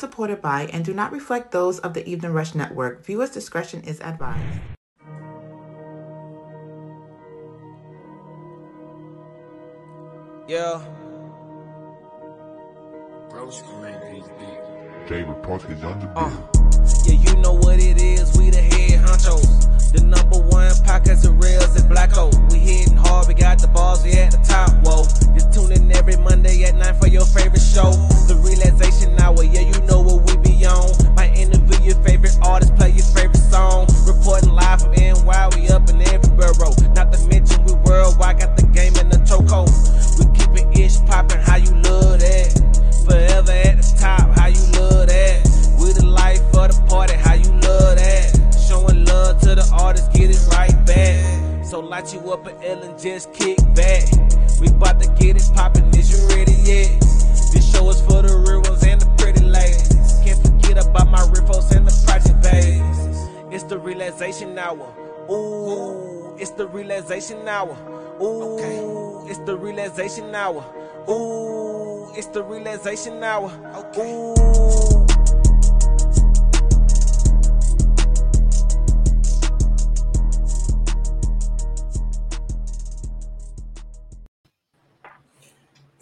not supported by and do not reflect those of the Evening Rush Network. Viewers' discretion is advised. Yeah. Park is on the beat. Uh, yeah, you know what it is. We the head honchos. The number one podcast of Rels and Blacko. We hitting hard, we got the balls, we at the top. Whoa. Just tune in every Monday at 9 for your favorite show. The realization hour, yeah, you know what we be on. Might interview your favorite artist, play your favorite song. Reporting live from NY, we up in every borough. Not to mention we worldwide, got the game in the chokehold. We keep it ish poppin', how you love that? Forever at the top, how you love that? We the life of the party, how you love that? Showing love to the artists, get it right back. So light you up an L and just kick back. We bout to get it poppin', is you ready yet? This show is for the real ones and the pretty ladies. Can't forget about my riffos and the project babies. It's the realization hour. Ooh, it's the realization hour. Ooh, it's the realization hour. Ooh, it's the realization hour. Ooh.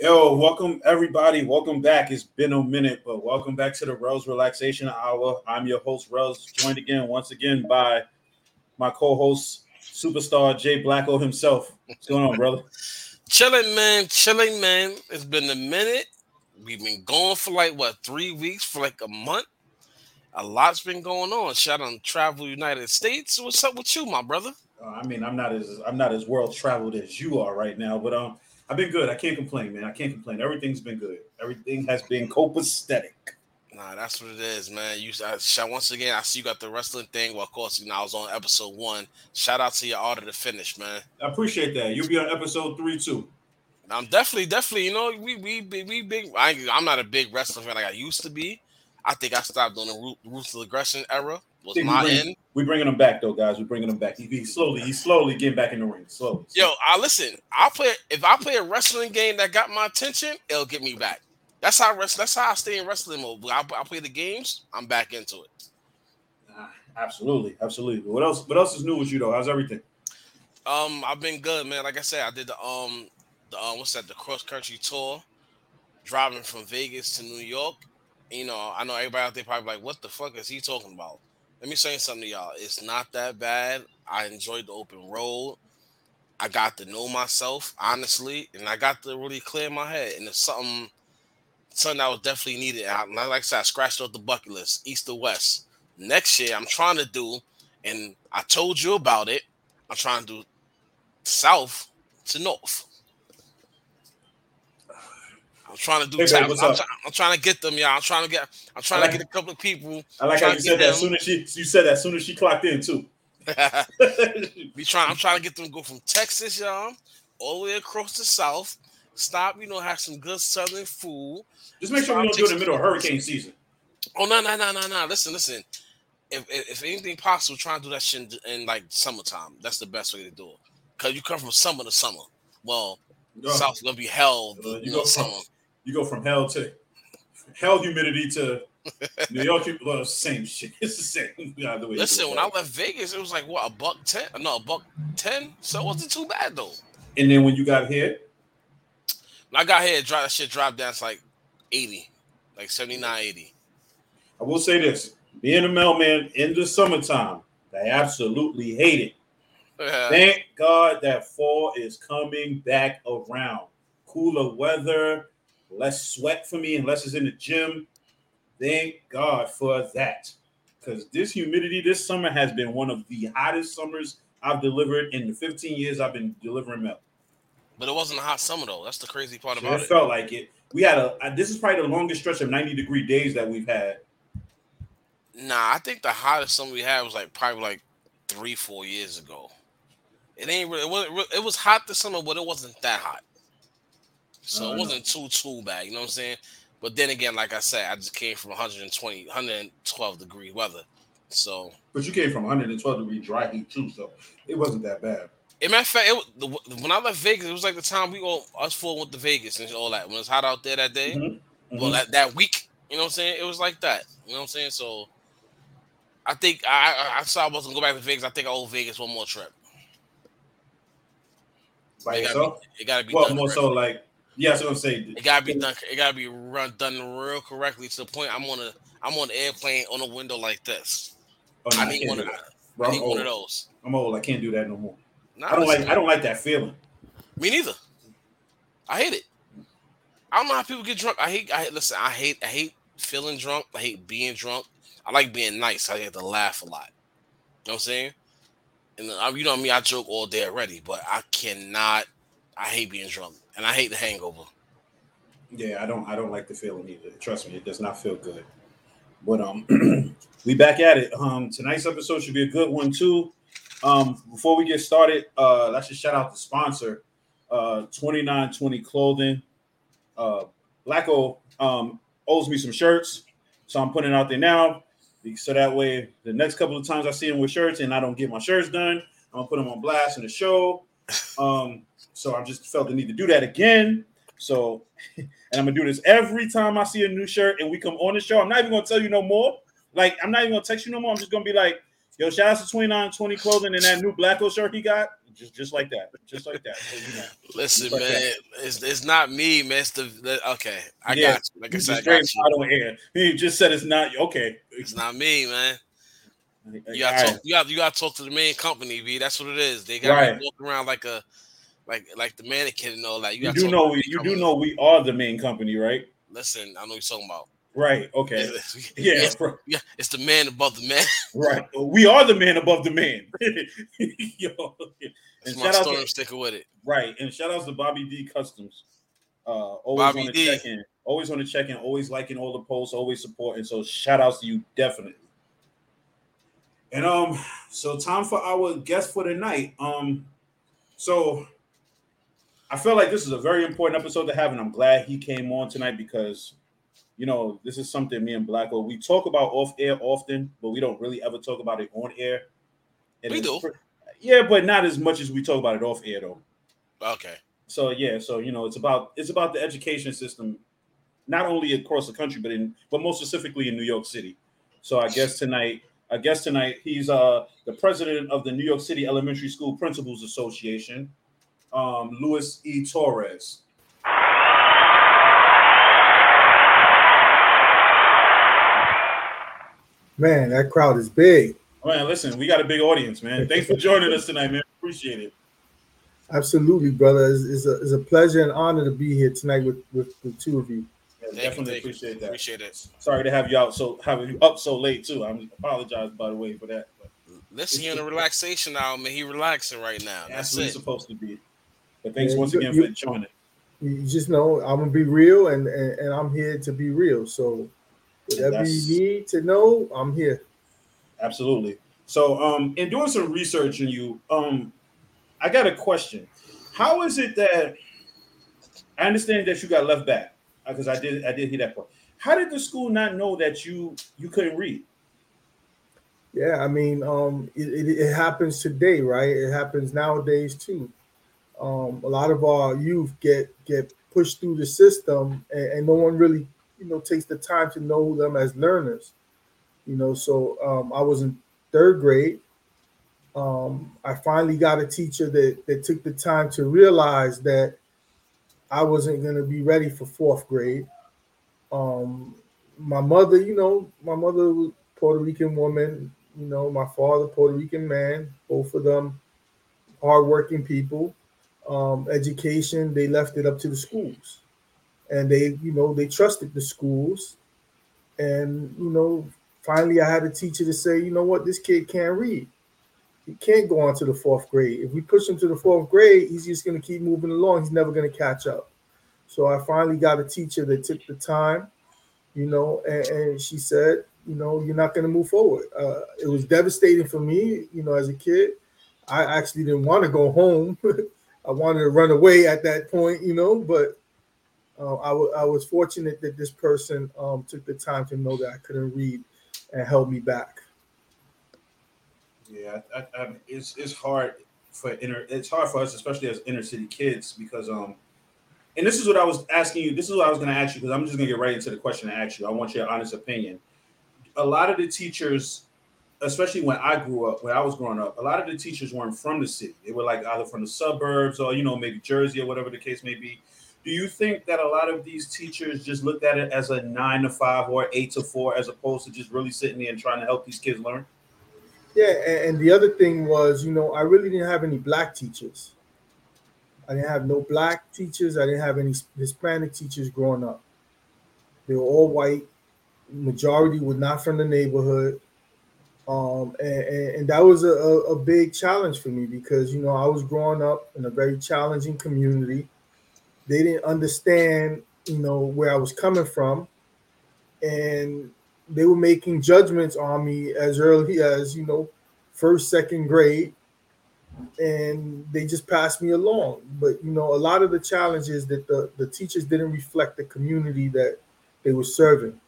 Yo, welcome everybody. Welcome back. It's been a minute, but welcome back to the Rels Relaxation Hour. I'm your host, Rels, joined again, once again, by my co-host, superstar Jay Blacko himself. What's going on, brother? Chilling, man. Chilling, man. It's been a minute. We've been going for like what three weeks, for like a month. A lot's been going on. Shout out Travel United States. What's up with you, my brother? Uh, I mean, I'm not as I'm not as world traveled as you are right now, but um, I've been good. I can't complain, man. I can't complain. Everything's been good. Everything has been copacetic. Nah, that's what it is, man. You I, shout once again. I see you got the wrestling thing. Well, of course, you know I was on episode one. Shout out to your order to finish, man. I appreciate that. You'll be on episode three too. I'm definitely, definitely. You know, we we we big. I, I'm not a big wrestling fan like I used to be. I think I stopped during the ruthless aggression era. Was my we bring, end. We bringing him back though, guys. We're bringing him back. He, he's slowly, he's slowly getting back in the ring. Slowly. Yo, I listen. I'll play if I play a wrestling game that got my attention, it'll get me back. That's how rest. That's how I stay in wrestling mode. I, I play the games, I'm back into it. Ah, absolutely, absolutely. What else? What else is new with you though? How's everything? Um, I've been good, man. Like I said, I did the um, the um, what's that? The cross country tour, driving from Vegas to New York. You know, I know everybody out there probably like, what the fuck is he talking about? Let me say something to y'all. It's not that bad. I enjoyed the open road. I got to know myself honestly, and I got to really clear my head. And it's something, something that was definitely needed. I, like I said, I scratched off the bucket list, east to west. Next year, I'm trying to do, and I told you about it. I'm trying to do south to north. I'm trying to do. Hey, babe, I'm? I'm trying to get them, y'all. I'm trying to get. I'm trying like- to get a couple of people. I like how you said that. As soon as she, you said that. As soon as she clocked in too. Be trying. I'm trying to get them to go from Texas, y'all, all the way across the south. Stop, you know, have some good southern food. Just make sure we don't do it in the middle of hurricane season. Oh no, no, no, no, no. Listen, listen. If, if if anything possible, try and do that shit in, in like summertime. That's the best way to do it. Cause you come from summer to summer. Well, No. South's gonna be hell. Uh, you you know, go from summer. you go from hell to hell humidity to New York. Well, same shit. It's the same. Yeah, the way Listen, when I left Vegas, it was like what a buck ten. No, a buck ten. So it wasn't too bad though. and then when you got here, When I got here, that shit dropped down to like 80, like 79, 80. I will say this: being a mailman in the summertime, I absolutely hate it. Thank God that fall is coming back around. Cooler weather, less sweat for me unless it's in the gym. Thank God for that. Because this humidity this summer has been one of the hottest summers I've delivered in the 15 years I've been delivering mail. But it wasn't a hot summer though. That's the crazy part about it it. felt like it. We had a this is probably the longest stretch of 90 degree days that we've had. Nah, I think the hottest summer we had was like probably like three, four years ago. It ain't really. It was, it was hot this summer, but it wasn't that hot. So Oh, it wasn't too too bad. You know what I'm saying? But then again, like I said, I just came from 120, 112 degree weather. So But you came from 112 degree dry heat too, so it wasn't that bad. In matter of fact, it, the, when I left Vegas, it was like the time we all us four went to Vegas and all that. When it was hot out there that day, Mhm. well, that, that week, You know what I'm saying? It was like that. You know what I'm saying? So I think I I, I saw I wasn't gonna go back to Vegas. I think I owe Vegas one more trip. By it yourself? Gotta be, it gotta be Well, more so like yeah, that's what I'm saying. It gotta be done. It gotta be run done real correctly to the point I'm on a I'm on an airplane on a window like this. Oh, no, I need can't one of that. I need one of those. I'm old. I can't do that no more. Nah, I don't like. I don't like that feeling. Me neither. I hate it. I don't know how people get drunk. I hate. I hate, listen. I hate. I hate feeling drunk. I hate being drunk. I like being nice. I get to laugh a lot. You know what I'm saying? And uh, you know me. I joke all day already, but I cannot. I hate being drunk, and I hate the hangover. Yeah, I don't. I don't like the feeling either. Trust me, it does not feel good. But um, we back at it. Um, tonight's episode should be a good one too. Um, before we get started, uh, let's just shout out the sponsor, uh, twenty nine twenty clothing. Uh, Blacko um owes me some shirts, so I'm putting it out there now. So that way, the next couple of times I see him with shirts and I don't get my shirts done, I'm gonna put them on blast in the show. Um, so I just felt the need to do that again. So, and I'm gonna do this every time I see a new shirt and we come on the show. I'm not even gonna tell you no more. Like, I'm not even gonna text you no more. I'm just gonna be like, yo, shout out to 2920 clothing and that new Blacko shirt he got. Just just like that. Just like that. So, you know. Listen, Fuck man, that. it's, it's not me, man. It's the, the okay. I Yeah, got you. Like I said, I got you. He just said it's not okay. It's not me, man. You got right. you got you got to talk to the main company, B. That's what it is. They got Right. to walk around like a like like the mannequin and all that. You, You do know we you do know we are the main company, right? Listen, I know what you're talking about. Right. Okay. yeah, Yeah. it's, yeah, it's the man above the man. Right. We are the man above the man. Yo. That's And my shout out storm to, sticker with it. right. And shout outs to Bobby D Customs. Uh always Bobby on the D. check in. Always on the check in, always liking all the posts, always supporting. So shout outs to you definitely. And um, so time for our guest for the night. Um, so I feel like this is a very important episode to have, and I'm glad he came on tonight because you know this is something me and Blacko we talk about off air often, but we don't really ever talk about it on air. And We do. pr- yeah, but not as much as we talk about it off air though. Okay. So yeah, so you know, it's about it's about the education system, not only across the country, but in but most specifically in New York City. So I guess tonight, I guess tonight he's uh the president of the New York City Elementary School Principals Association, um, Louis E. Torres. Man, that crowd is big. Oh, man, listen, we got a big audience, man. Thanks for joining us tonight, man. Appreciate it. Absolutely, brother. It's, it's, a, it's a pleasure and honor to be here tonight with, with the two of you. Yeah, Thank you, definitely you. appreciate that. Appreciate it. Sorry to have you out so have you up so late too. I apologize by the way for that. But Listen, he on a relaxation now, man. He relaxing right now. that's That's what it. it's supposed to be. But thanks Yeah, once you- again you- for joining. You just know I'm gonna be real, and, and, and I'm here to be real. So whatever you need to know, I'm here. Absolutely. So, um, in doing some research on you, um, I got a question. How is it that I understand that you got left back because I did I did hear that part. How did the school not know that you you couldn't read? Yeah, I mean, um, it, it, it happens today, right? It happens nowadays too. Um, a lot of our youth get get pushed through the system, and, and no one really, you know, takes the time to know them as learners. You know, so um, I was in third grade. Um, I finally got a teacher that that took the time to realize that I wasn't going to be ready for fourth grade. Um, my mother, you know, my mother was Puerto Rican woman, you know, my father, Puerto Rican man, both of them hardworking people. Um, education, they left it up to the schools. And they, you know, they trusted the schools. And, you know, finally I had a teacher to say, you know what, this kid can't read. He can't go on to the fourth grade. If we push him to the fourth grade, he's just going to keep moving along. He's never going to catch up. So I finally got a teacher that took the time, you know, and, and she said, you know, you're not going to move forward. Uh, it was devastating for me, you know, as a kid. I actually didn't want to go home. I wanted to run away at that point, you know, but uh, I, w- I was fortunate that this person um, took the time to know that I couldn't read and held me back. Yeah, I, I, I, it's it's hard for inner. It's hard for us, especially as inner city kids, because um, and this is what I was asking you. This is what I was going to ask you because I'm just going to get right into the question and ask you. I want your honest opinion. A lot of the teachers, especially when I grew up, when I was growing up, a lot of the teachers weren't from the city. They were like either from the suburbs or you know maybe Jersey or whatever the case may be. Do you think that a lot of these teachers just looked at it as a nine to five or eight to four, as opposed to just really sitting there and trying to help these kids learn? Yeah, and the other thing was, you know, I really didn't have any black teachers. I didn't have no black teachers. I didn't have any Hispanic teachers growing up. They were all white. Majority were not from the neighborhood. Um, and, and, that was a, a big challenge for me because you know I was growing up in a very challenging community. They didn't understand, you know, where I was coming from, and they were making judgments on me as early as you know first second grade. And they just passed me along. But you know a lot of the challenges that the, the teachers didn't reflect the community that they were serving.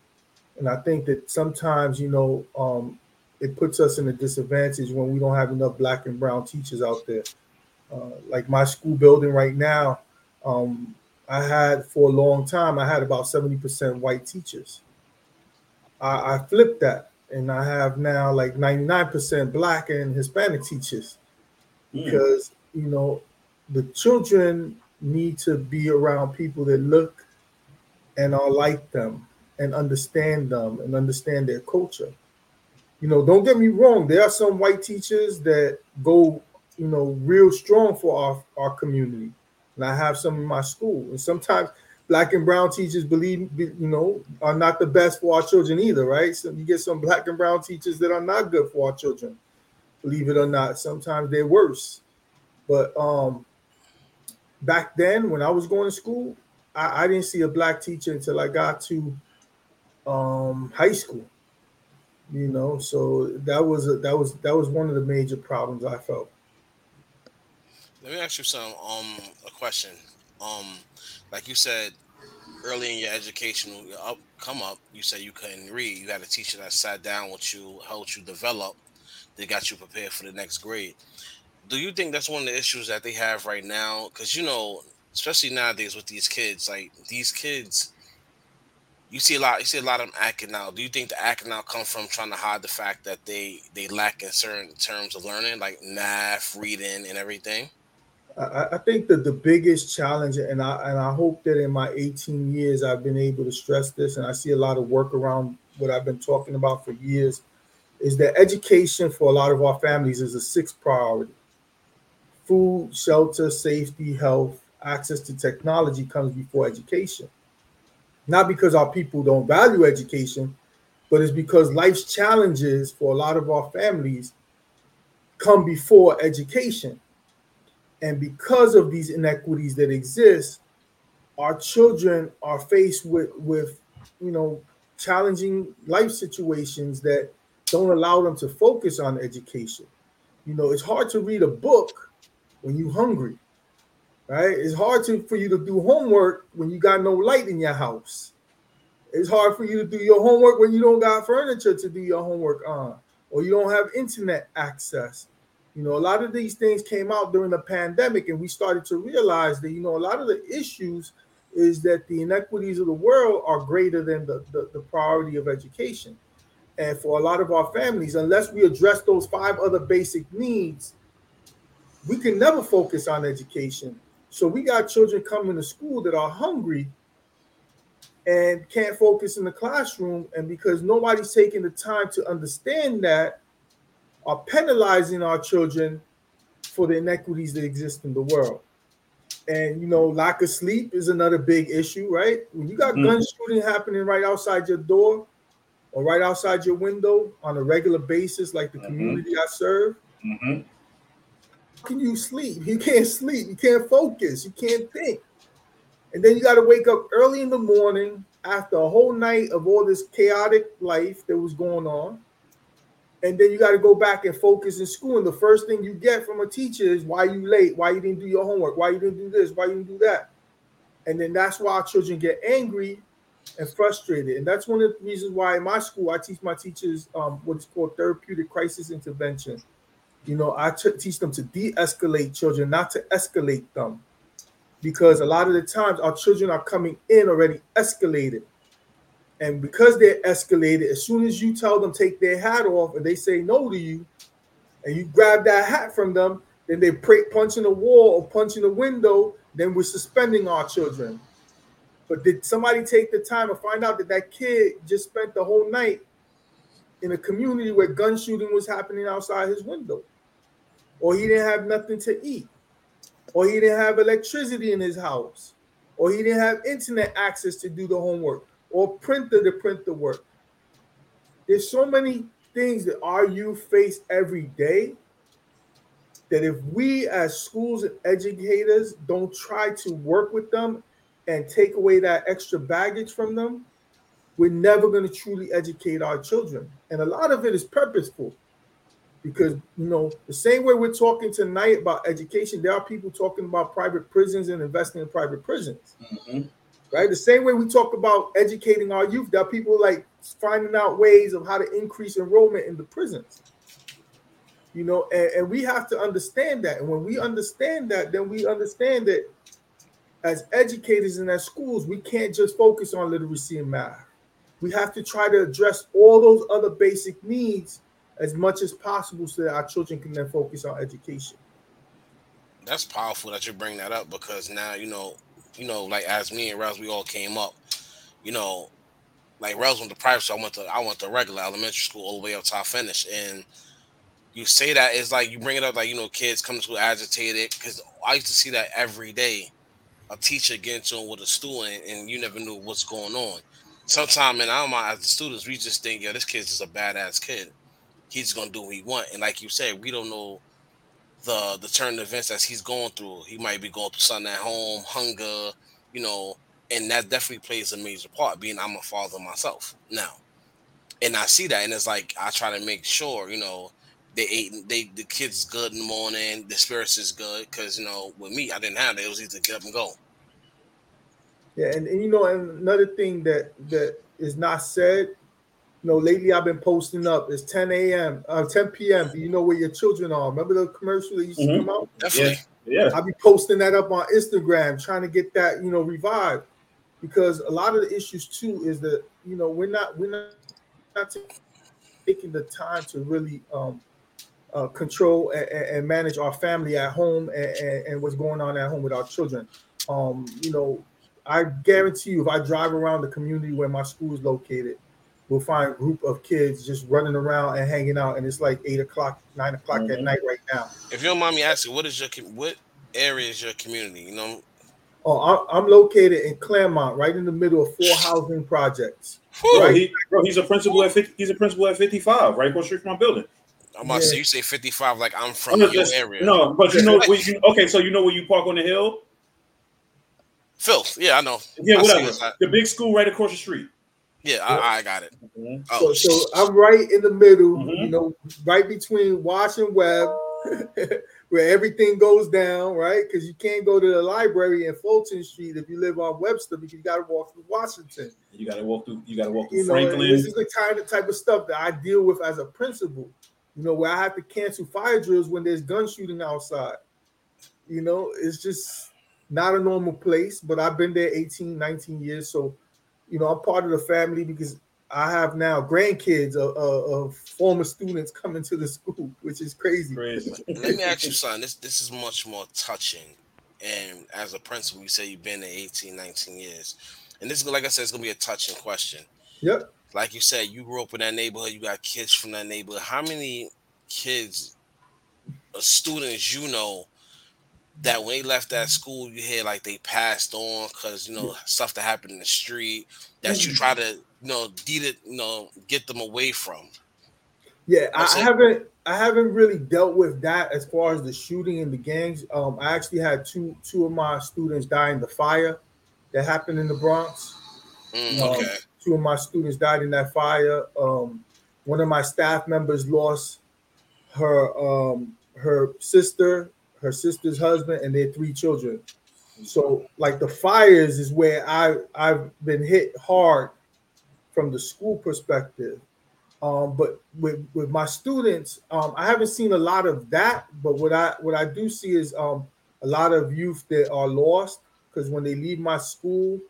And i think that sometimes you know um, it puts us in a disadvantage when we don't have enough black and brown teachers out there. Uh, like my school building right now um, i had for a long time i had about 70% white teachers I, I flipped that and I have now like 99% black and Hispanic teachers mm. because you know the children need to be around people that look and are like them and understand them and understand their culture. You know, don't get me wrong, there are some white teachers that go, you know, real strong for our, our community. And I have some in my school. And sometimes black and brown teachers believe you know are not the best for our children either right? So you get some black and brown teachers that are not good for our children believe it or not. Sometimes they're worse. But um back then when i was going to school i, I didn't see a black teacher until i got to um high school you know? So that was a, that was that was one of the major problems i felt let me ask you some um a question um like you said early in your education up come up, you said you couldn't read. You had a teacher that sat down with you, helped you develop, they got you prepared for the next grade. Do you think that's one of the issues that they have right now? Because you know, especially nowadays with these kids, like these kids, you see a lot. You see a lot of them acting out. Do you think the acting out comes from trying to hide the fact that they they lack in certain terms of learning, like math, reading, and everything? I, think that the biggest challenge, and I and I hope that in my 18 years I've been able to stress this, and I see a lot of work around what I've been talking about for years, is that education for a lot of our families is a sixth priority. Food, shelter, safety, health, access to technology comes before education. Not because our people don't value education, but it's because life's challenges for a lot of our families come before education. And because of these inequities that exist, our children are faced with, with you know, challenging life situations that don't allow them to focus on education. You know, it's hard to read a book when you're hungry, right? It's hard to for you to do homework when you got no light in your house. It's hard for you to do your homework when you don't got furniture to do your homework on, or you don't have internet access. You know, a lot of these things came out during the pandemic, and we started to realize that, you know, a lot of the issues is that the inequities of the world are greater than the, the, the priority of education. And for a lot of our families, unless we address those five other basic needs, we can never focus on education. So we got children coming to school that are hungry and can't focus in the classroom. And because nobody's taking the time to understand that, are penalizing our children for the inequities that exist in the world. And you know, lack of sleep is another big issue, right? When you got mm-hmm. gun shooting happening right outside your door or right outside your window on a regular basis, like the mm-hmm. community I serve, mm-hmm. can you sleep? You can't sleep, you can't focus, you can't think. And then you got to wake up early in the morning after a whole night of all this chaotic life that was going on and then you got to go back and focus in school. And the first thing you get from a teacher is why you late, why you didn't do your homework, why you didn't do this, why you didn't do that. And then that's why our children get angry and frustrated. And that's one of the reasons why in my school I teach my teachers um, what's called therapeutic crisis intervention. You know, I t- teach them to de-escalate children, not to escalate them. because a lot of the times our children are coming in already escalated. And because they're escalated, as soon as you tell them take their hat off and they say no to you, and you grab that hat from them, then they punch in the wall or punch in the window, then we're suspending our children. But did somebody take the time to find out that that kid just spent the whole night in a community where gun shooting was happening outside his window? Or he didn't have nothing to eat? Or he didn't have electricity in his house? Or he didn't have internet access to do the homework? Or printer to print the work? There's so many things that our youth face every day that if we as schools and educators don't try to work with them and take away that extra baggage from them, we're never going to truly educate our children. And a lot of it is purposeful because, you know, the same way we're talking tonight about education, there are people talking about private prisons and investing in private prisons. Mm-hmm. Right. The same way we talk about educating our youth, there are people like finding out ways of how to increase enrollment in the prisons. You know, and, and we have to understand that. And when we understand that, then we understand that as educators and as schools, we can't just focus on literacy and math. We have to try to address all those other basic needs as much as possible so that our children can then focus on education. That's powerful that you bring that up because now, you know, you know, like as me and Rels, we all came up, you know, like Rels went to private school, I went to I went to regular elementary school all the way up to I finished. And you say that it's like you bring it up like you know kids come to school agitated because I used to see that every day. A teacher getting to with a student and you never knew what's going on. Sometimes, and I don't mind as the students, we just think, "Yo, this kid's just a badass kid. He's gonna do what he want, and like you said, we don't know the the turn of events that he's going through. He might be going through something at home, hunger, you know, and that definitely plays a major part. Being I'm a father myself now, and I see that, and it's like I try to make sure, you know, they ate, they the kids good in the morning, the spirits is good, because you know, with me, I didn't have it. It was either get up and go. Yeah, and, and you know, another thing that that is not said you know, lately I've been posting up. It's 10 a.m. Uh, 10 p.m. Do you know where your children are? Remember the commercial that used mm-hmm. to come out? Yeah. yeah. I'll be posting that up on Instagram, trying to get that, you know, revived. Because a lot of the issues too is that, you know, we're not we're not, not taking the time to really um uh, control and, and, manage our family at home and, and, and what's going on at home with our children. Um, you know, I guarantee you, if I drive around the community where my school is located, we'll find a group of kids just running around and hanging out, and it's like eight o'clock, nine o'clock mm-hmm. at night right now. If your don't mind me asking, what is your what area is your community? You know. Oh, I'm located in Claremont, right in the middle of four housing projects. Right? He, bro, he's a principal at 50, he's a principal at 55, right across street from my building. I'm about yeah. to say you say 55 like I'm from your just, area. No, but you know, you, okay, so you know where you park on the hill? Filth, yeah, I know. Yeah, I whatever. The big school right across the street. Yeah, I, I got it. Mm-hmm. Oh, so, so, I'm right in the middle, mm-hmm. you know, right between Wash and Webb, where everything goes down, right? Because you can't go to the library in Fulton Street if you live on Webster because you got to walk through Washington. You got to walk through. You got to walk through you know, Franklin. This is the kind of type of stuff that I deal with as a principal. You know, where I have to cancel fire drills when there's gun shooting outside. You know, it's just not a normal place. But I've been there 18, 19 years, so you know, I'm part of the family because I have now grandkids of, of, of former students coming to the school, which is crazy. crazy. Let me ask you something. This this is much more touching. And as a principal, you say you've been there 18, 19 years. And this is like I said, it's gonna be a touching question. Yep. Like you said, you grew up in that neighborhood, you got kids from that neighborhood. How many kids, uh, students you know that when they left that school, you hear like they passed on because you know stuff that happened in the street that you try to you know get it, you know, get them away from. Yeah, I haven't I haven't really dealt with that as far as the shooting and the gangs. Um, I actually had two two of my students die in the fire that happened in the Bronx. Mm, um, okay. Um, two of my students died in that fire. Um, one of my staff members lost her um, her sister her sister's husband, and their three children. So, like the fires is where I I've been hit hard from the school perspective. Um, but with with my students, um, I haven't seen a lot of that. But what I what I do see is um, a lot of youth that are lost. because when they leave my school,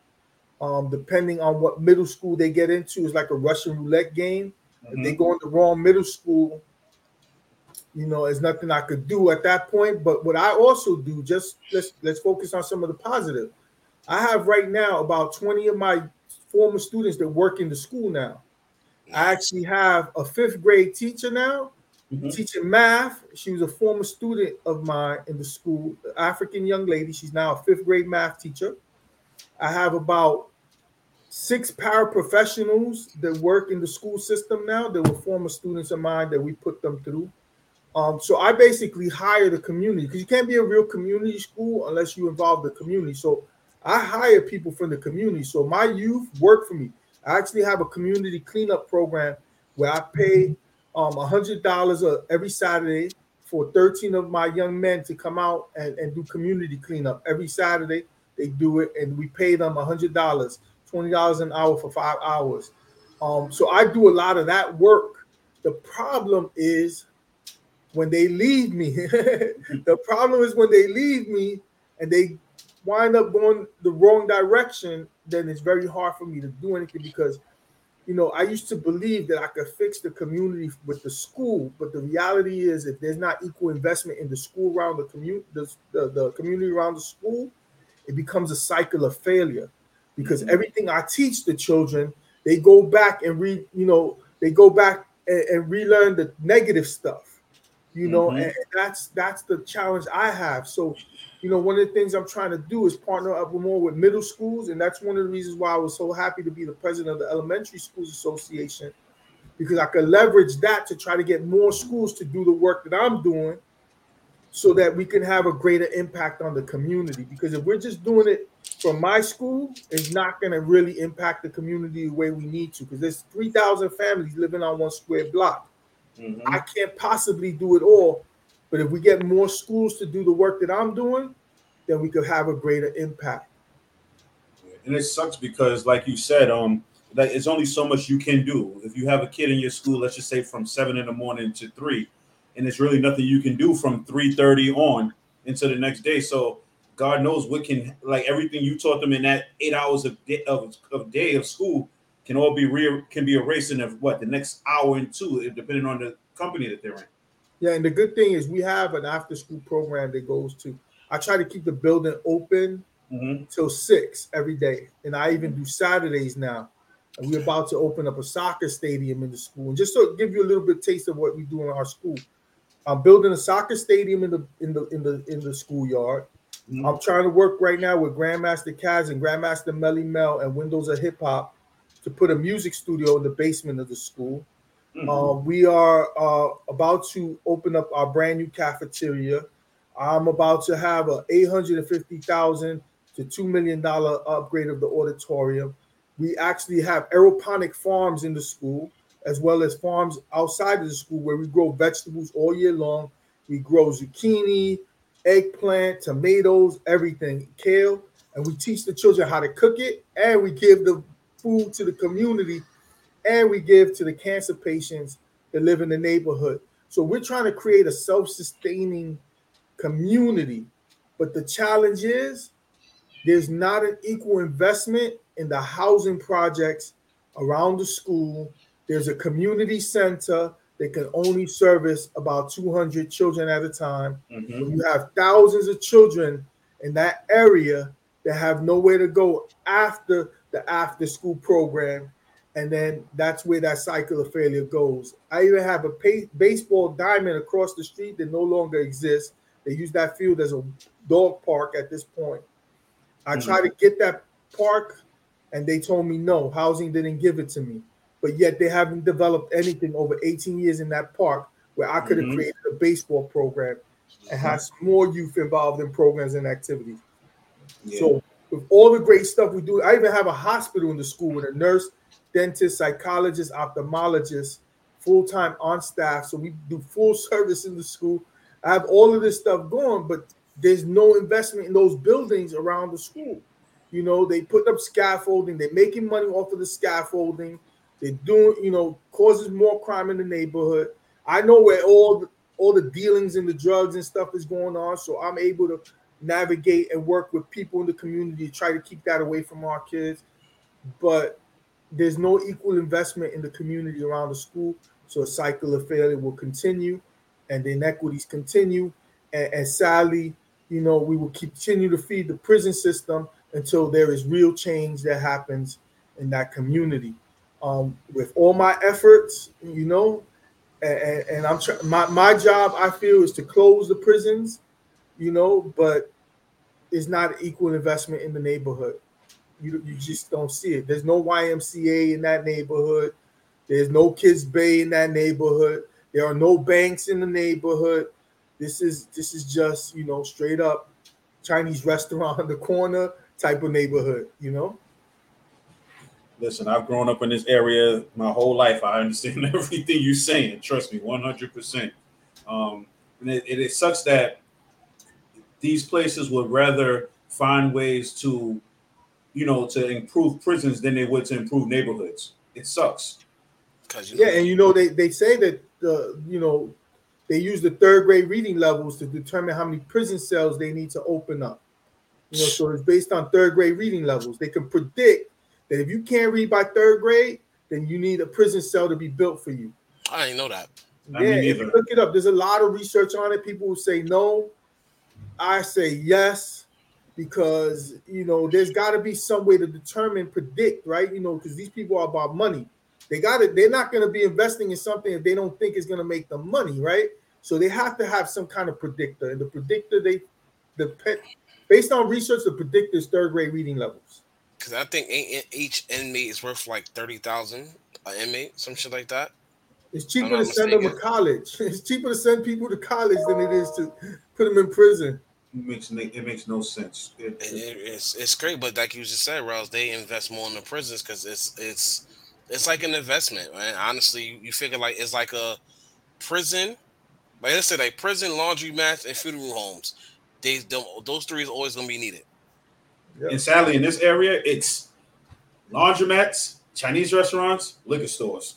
um, depending on what middle school they get into, is like a Russian roulette game. Mm-hmm. If they mm-hmm. go in the wrong middle school, you know, there's nothing I could do at that point. But what I also do, just let's let's focus on some of the positive. I have right now about 20 of my former students that work in the school now. I actually have a fifth grade teacher now mm-hmm. teaching math. She was a former student of mine in the school, African young lady. She's now a fifth grade math teacher. I have about six paraprofessionals that work in the school system now that were former students of mine that we put them through. Um, so I basically hire the community because you can't be a real community school unless you involve the community. So I hire people from the community. So my youth work for me. I actually have a community cleanup program where I pay um hundred dollars every Saturday for 13 of my young men to come out and, and do community cleanup every Saturday. They do it and we pay them hundred dollars, twenty dollars an hour for five hours. Um, so I do a lot of that work. The problem is when they leave me. the problem is when they leave me and they wind up going the wrong direction, then it's very hard for me to do anything because you know, I used to believe that I could fix the community with the school, but the reality is, if there's not equal investment in the school around the community, the, the, the, community around the school, it becomes a cycle of failure. Because mm-hmm. everything I teach the children, they go back and read, you know, they go back and, and relearn the negative stuff, you know, mm-hmm. and that's that's the challenge I have. So you know, one of the things I'm trying to do is partner up more with middle schools, and that's one of the reasons why I was so happy to be the president of the Elementary Schools Association, because I could leverage that to try to get more schools to do the work that I'm doing, so that we can have a greater impact on the community. Because if we're just doing it from my school, it's not going to really impact the community the way we need to. Because there's 3,000 families living on one square block. Mm-hmm. I can't possibly do it all but if we get more schools to do the work that I'm doing, then we could have a greater impact. And it sucks because, like you said, um, that it's only so much you can do. If you have a kid in your school, let's just say from seven in the morning to three, and it's really nothing you can do from three thirty on into the next day. So God knows what can like everything you taught them in that eight hours of day of, of day of school can all be re- can be erased in what the next hour and two, depending on the company that they're in. Yeah, and the good thing is we have an after school program that goes to. I try to keep the building open mm-hmm. till six every day, and I even do Saturdays now. And we're about to open up a soccer stadium in the school. And just to give you a little bit taste of what we do in our school, I'm building a soccer stadium in the in the in the in the schoolyard. Mm-hmm. I'm trying to work right now with Grandmaster Caz and Grandmaster Melle Mel and Windows of Hip Hop to put a music studio in the basement of the school. Mm-hmm. Uh, we are uh, about to open up our brand new cafeteria. I'm about to have a 850,000 to $2 million upgrade of the auditorium. We actually have aeroponic farms in the school, as well as farms outside of the school where we grow vegetables all year long. We grow zucchini, eggplant, tomatoes, everything, kale, and we teach the children how to cook it, and we give the food to the community and we give to the cancer patients that live in the neighborhood. So we're trying to create a self-sustaining community. But the challenge is there's not an equal investment in the housing projects around the school. There's a community center that can only service about 200 children at a time. Mm-hmm. You have thousands of children in that area that have nowhere to go after the after school program and then that's where that cycle of failure goes. I even have a pay- baseball diamond across the street that no longer exists. They use that field as a dog park at this point. I mm-hmm. tried to get that park, and they told me no, housing didn't give it to me. But yet they haven't developed anything over 18 years in that park where I could have mm-hmm. created a baseball program and mm-hmm. had more youth involved in programs and activities. Yeah. So with all the great stuff we do, I even have a hospital in the school with a nurse dentist, psychologist, ophthalmologist, full time on staff. So we do full service in the school. I have all of this stuff going, but there's no investment in those buildings around the school. You know, they put up scaffolding, they're making money off of the scaffolding. They're doing, you know, causes more crime in the neighborhood. I know where all the, all the dealings and the drugs and stuff is going on, so I'm able to navigate and work with people in the community to try to keep that away from our kids. But there's no equal investment in the community around the school. So a cycle of failure will continue and the inequities continue. And, and sadly, you know, we will continue to feed the prison system until there is real change that happens in that community. Um, with all my efforts, you know, and, and I'm. My my job, I feel, is to close the prisons, you know, but it's not equal investment in the neighborhood. You you just don't see it. There's no YMCA in that neighborhood. There's no Kips Bay in that neighborhood. There are no banks in the neighborhood. This is this is just you know straight up Chinese restaurant on the corner type of neighborhood. You know listen, I've grown up in this area my whole life. I understand everything you're saying. Trust me, 100%. Um, and it, it, it sucks that these places would rather find ways to, you know, to improve prisons than they would to improve neighborhoods. It sucks. Cause yeah, and you know they they say that the you know they use the third grade reading levels to determine how many prison cells they need to open up. You know, so it's based on third grade reading levels. They can predict that if you can't read by third grade, then you need a prison cell to be built for you. I didn't know that. Yeah, if you look it up, there's a lot of research on it. People will say no. I say yes because you know there's got to be some way to determine, predict, right? You know, because these people are about money. They got it. They're not going to be investing in something if they don't think it's going to make them money, right? So they have to have some kind of predictor, and the predictor they, the pet, based on research, the predictor is third grade reading levels because I think each inmate is worth like thirty thousand an inmate, some shit like that. It's cheaper to send them to college. It's cheaper to send people to college than it is to put them in prison. It makes it makes no sense. It, it, it's it's great, but like you just said, Rouse, they invest more in the prisons because it's it's it's like an investment, man. Honestly, you figure like it's like a prison, like I said, like prison, laundry mats, and funeral homes. They those three is always gonna be needed. Yep. And sadly, in this area, it's laundromats, Chinese restaurants, liquor stores.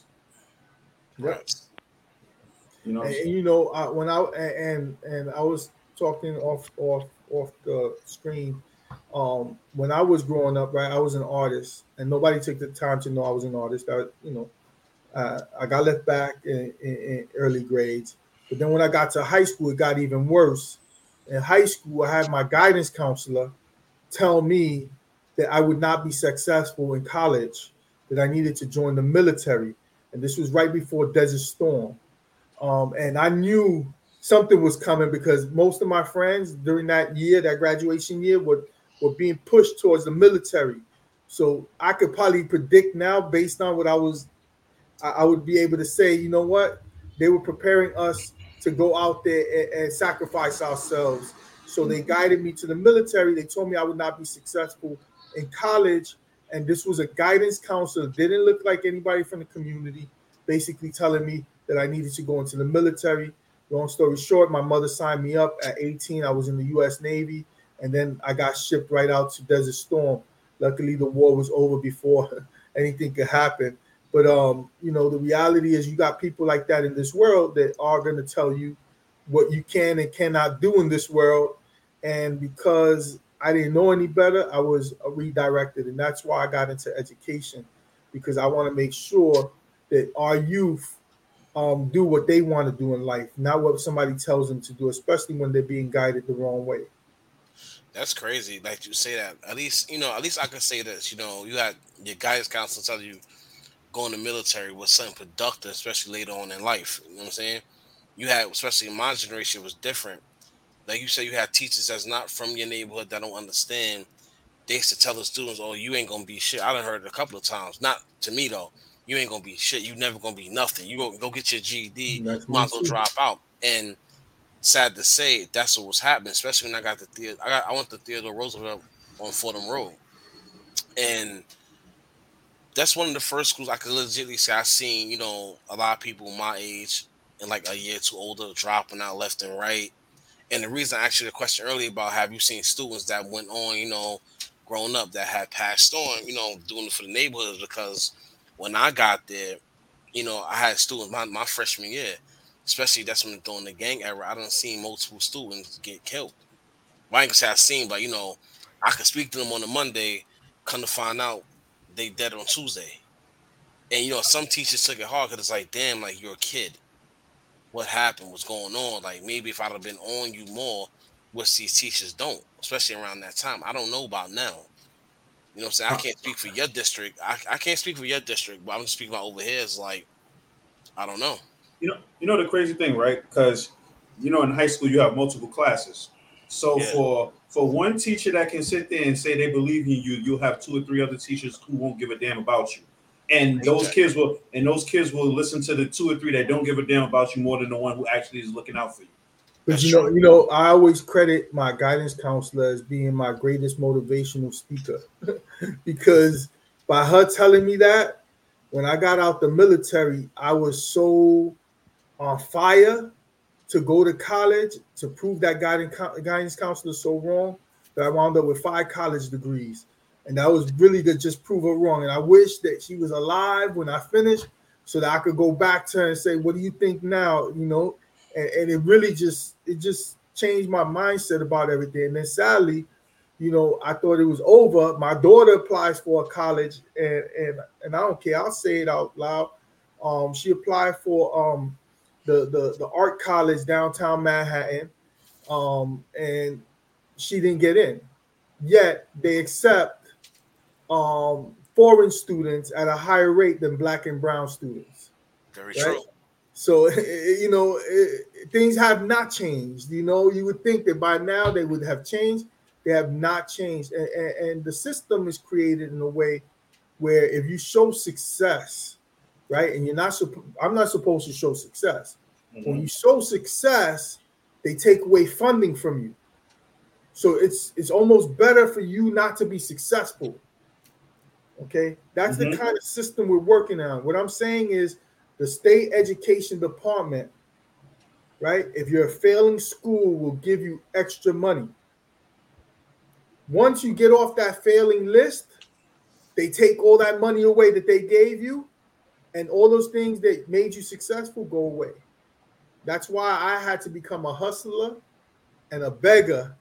Right. You know, and, and you know uh, when I and and I was talking off off off the screen. Um, when I was growing up, right, I was an artist, and nobody took the time to know I was an artist. I, you know, uh, I got left back in, in, in early grades, but then when I got to high school, it got even worse. In high school, I had my guidance counselor tell me that I would not be successful in college, that I needed to join the military. And this was right before Desert Storm. Um, and I knew something was coming because most of my friends during that year, that graduation year, were, were being pushed towards the military. So I could probably predict now, based on what I was, I, I would be able to say, you know what? They were preparing us to go out there and, and sacrifice ourselves so they mm-hmm. guided me to the military. They told me I would not be successful in college. And this was a guidance counselor, didn't look like anybody from the community, basically telling me that I needed to go into the military. Long story short, my mother signed me up at 18. I was in the US Navy, and then I got shipped right out to Desert Storm. Luckily, the war was over before anything could happen. But um, you know, the reality is you got people like that in this world that are going to tell you what you can and cannot do in this world and because I didn't know any better, I was redirected, and that's why I got into education because I want to make sure that our youth um, do what they want to do in life, not what somebody tells them to do, especially when they're being guided the wrong way. That's crazy. Like you say that. At least you know. At least I can say this. You know, you had your guidance counselor tell you going to military was something productive, especially later on in life. You know what I'm saying? You had, especially my generation, was different like you said, you had teachers that's not from your neighborhood that don't understand. They used to tell the students, "Oh, you ain't gonna be shit." I done heard it a couple of times. Not to me though. You ain't gonna be shit. You never gonna be nothing. You go go get your GED. That's might go drop out. And sad to say, that's what was happening. Especially when I got the theater. I got I went to Theodore Roosevelt on Fordham Road, and that's one of the first schools I could legitimately say I seen. You know, a lot of people my age and like a year too older dropping out left and right and the reason I asked you the question earlier about have you seen students that went on, you know, grown up that had passed on, you know, doing it for the neighborhoods because when I got there, you know, I had students my, my freshman year, especially that's when during the gang era, I don't see multiple students get killed. well, I ain't gonna say I seen, but you know, I could speak to them on a Monday, come to find out they dead on Tuesday. And you know, some teachers took it hard because it's like, damn, like you're a kid. What happened? What's going on? Like maybe if I'd have been on you more, which these teachers don't, especially around that time. I don't know about now. You know what I'm saying? I can't speak for your district. I, I can't speak for your district, but I'm speaking about over here. It's like, I don't know. You know, you know the crazy thing, right? Because you know, in high school you have multiple classes. So yeah. for for one teacher that can sit there and say they believe in you, you'll have two or three other teachers who won't give a damn about you. And exactly. those kids will and those kids will listen to the two or three that don't give a damn about you more than the one who actually is looking out for you. But you know, you know, I always credit my guidance counselor as being my greatest motivational speaker because by her telling me that when I got out the military, I was so on fire to go to college to prove that guidance guidance counselor so wrong that I wound up with five college degrees, and that was really to just prove her wrong. And I wish that she was alive when I finished, so that I could go back to her and say, "What do you think now?" You know, and, and it really just it just changed my mindset about everything. And then sadly, you know, I thought it was over. My daughter applies for a college, and and and I don't care. I'll say it out loud. Um, she applied for um the the the art college downtown Manhattan, um, and she didn't get in. Yet they accept um foreign students at a higher rate than black and brown students. Very right? true. So you know it, things have not changed. You know you would think that by now they would have changed. They have not changed, and, and, and the system is created in a way where if you show success, right, and you're not. I'm not supposed to show success. Mm-hmm. When you show success, they take away funding from you. So it's it's almost better for you not to be successful. Okay, that's mm-hmm. the kind of system we're working on. What I'm saying is the state education department, right? If you're a failing school, will give you extra money. Once you get off that failing list, they take all that money away that they gave you, and all those things that made you successful go away. That's why I had to become a hustler and a beggar,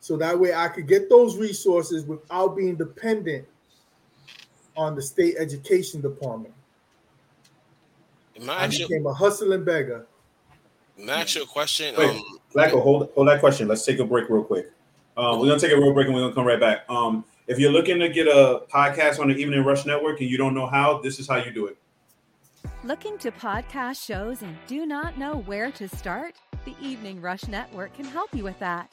so that way I could get those resources without being dependent on the state education department. I became a hustling beggar. Match your question. Wait, um, Blacko, hold hold that question. Let's take a break real quick. Um, we're gonna take a real break and we're gonna come right back. Um, if you're looking to get a podcast on the Evening Rush Network and you don't know how, this is how you do it. Looking to podcast shows and do not know where to start? The Evening Rush Network can help you with that.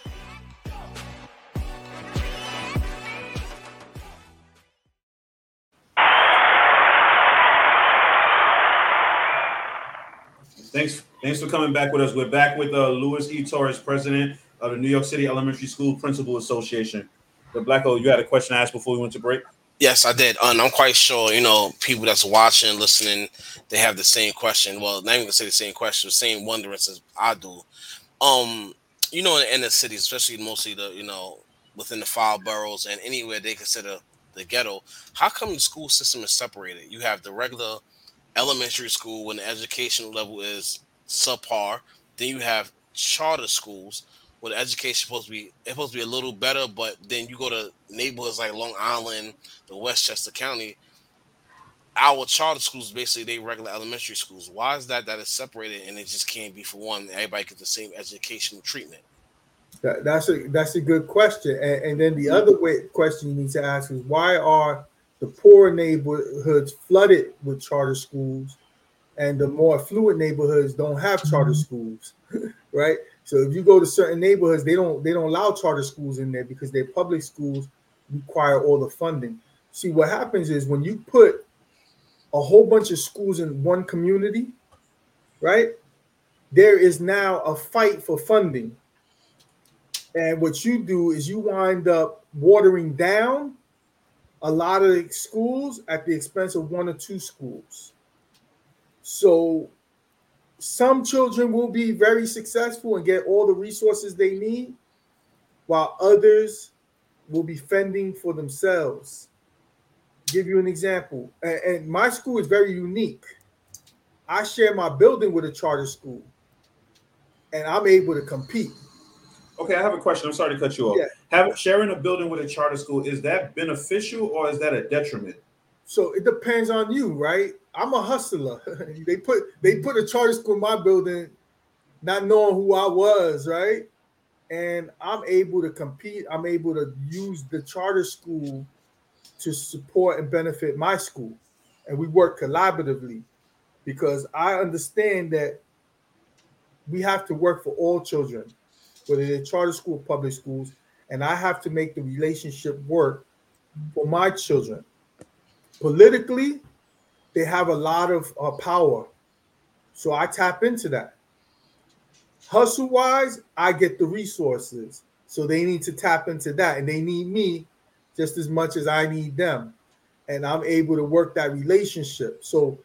Thanks, thanks for coming back with us. We're back with uh, Louis E. Torres, president of the New York City Elementary School Principal Association. The Black Blacko, you had a question to ask before we went to break. Yes, I did. And I'm quite sure, you know, people that's watching, listening, they have the same question. Well, not even gonna say the same question, the same wonderance as I do. Um, you know, in the inner cities, especially mostly the, you know, within the five boroughs and anywhere they consider the ghetto, how come the school system is separated? You have the regular elementary school when the educational level is subpar. Then you have charter schools where the education supposed to be it's supposed to be a little better, but then you go to neighborhoods like Long Island, the Westchester County. Our charter schools basically they regular elementary schools. Why is that that is separated and it just can't be for one? Everybody gets the same educational treatment. That, that's a that's a good question. And, and then the hmm. other way, question you need to ask is why are the poorer neighborhoods flooded with charter schools, and the more affluent neighborhoods don't have charter mm-hmm. schools, right? So if you go to certain neighborhoods, they don't they don't allow charter schools in there because their public schools require all the funding. See, what happens is when you put a whole bunch of schools in one community, right? There is now a fight for funding. And what you do is you wind up watering down a lot of schools at the expense of one or two schools. So some children will be very successful and get all the resources they need, while others will be fending for themselves. Give you an example, and, my school is very unique. I share my building with a charter school, and I'm able to compete. Okay, I have a question. I'm sorry to cut you off. Yeah. Have sharing a building with a charter school is that beneficial or is that a detriment? So it depends on you, right? I'm a hustler. they put they put a charter school in my building, not knowing who I was, right? And I'm able to compete. I'm able to use the charter school to support and benefit my school, and we work collaboratively because I understand that we have to work for all children, whether they're charter school or public schools, and I have to make the relationship work for my children. Politically, they have a lot of uh, power. So I tap into that. Hustle wise, I get the resources. So they need to tap into that and they need me just as much as I need them. And I'm able to work that relationship. So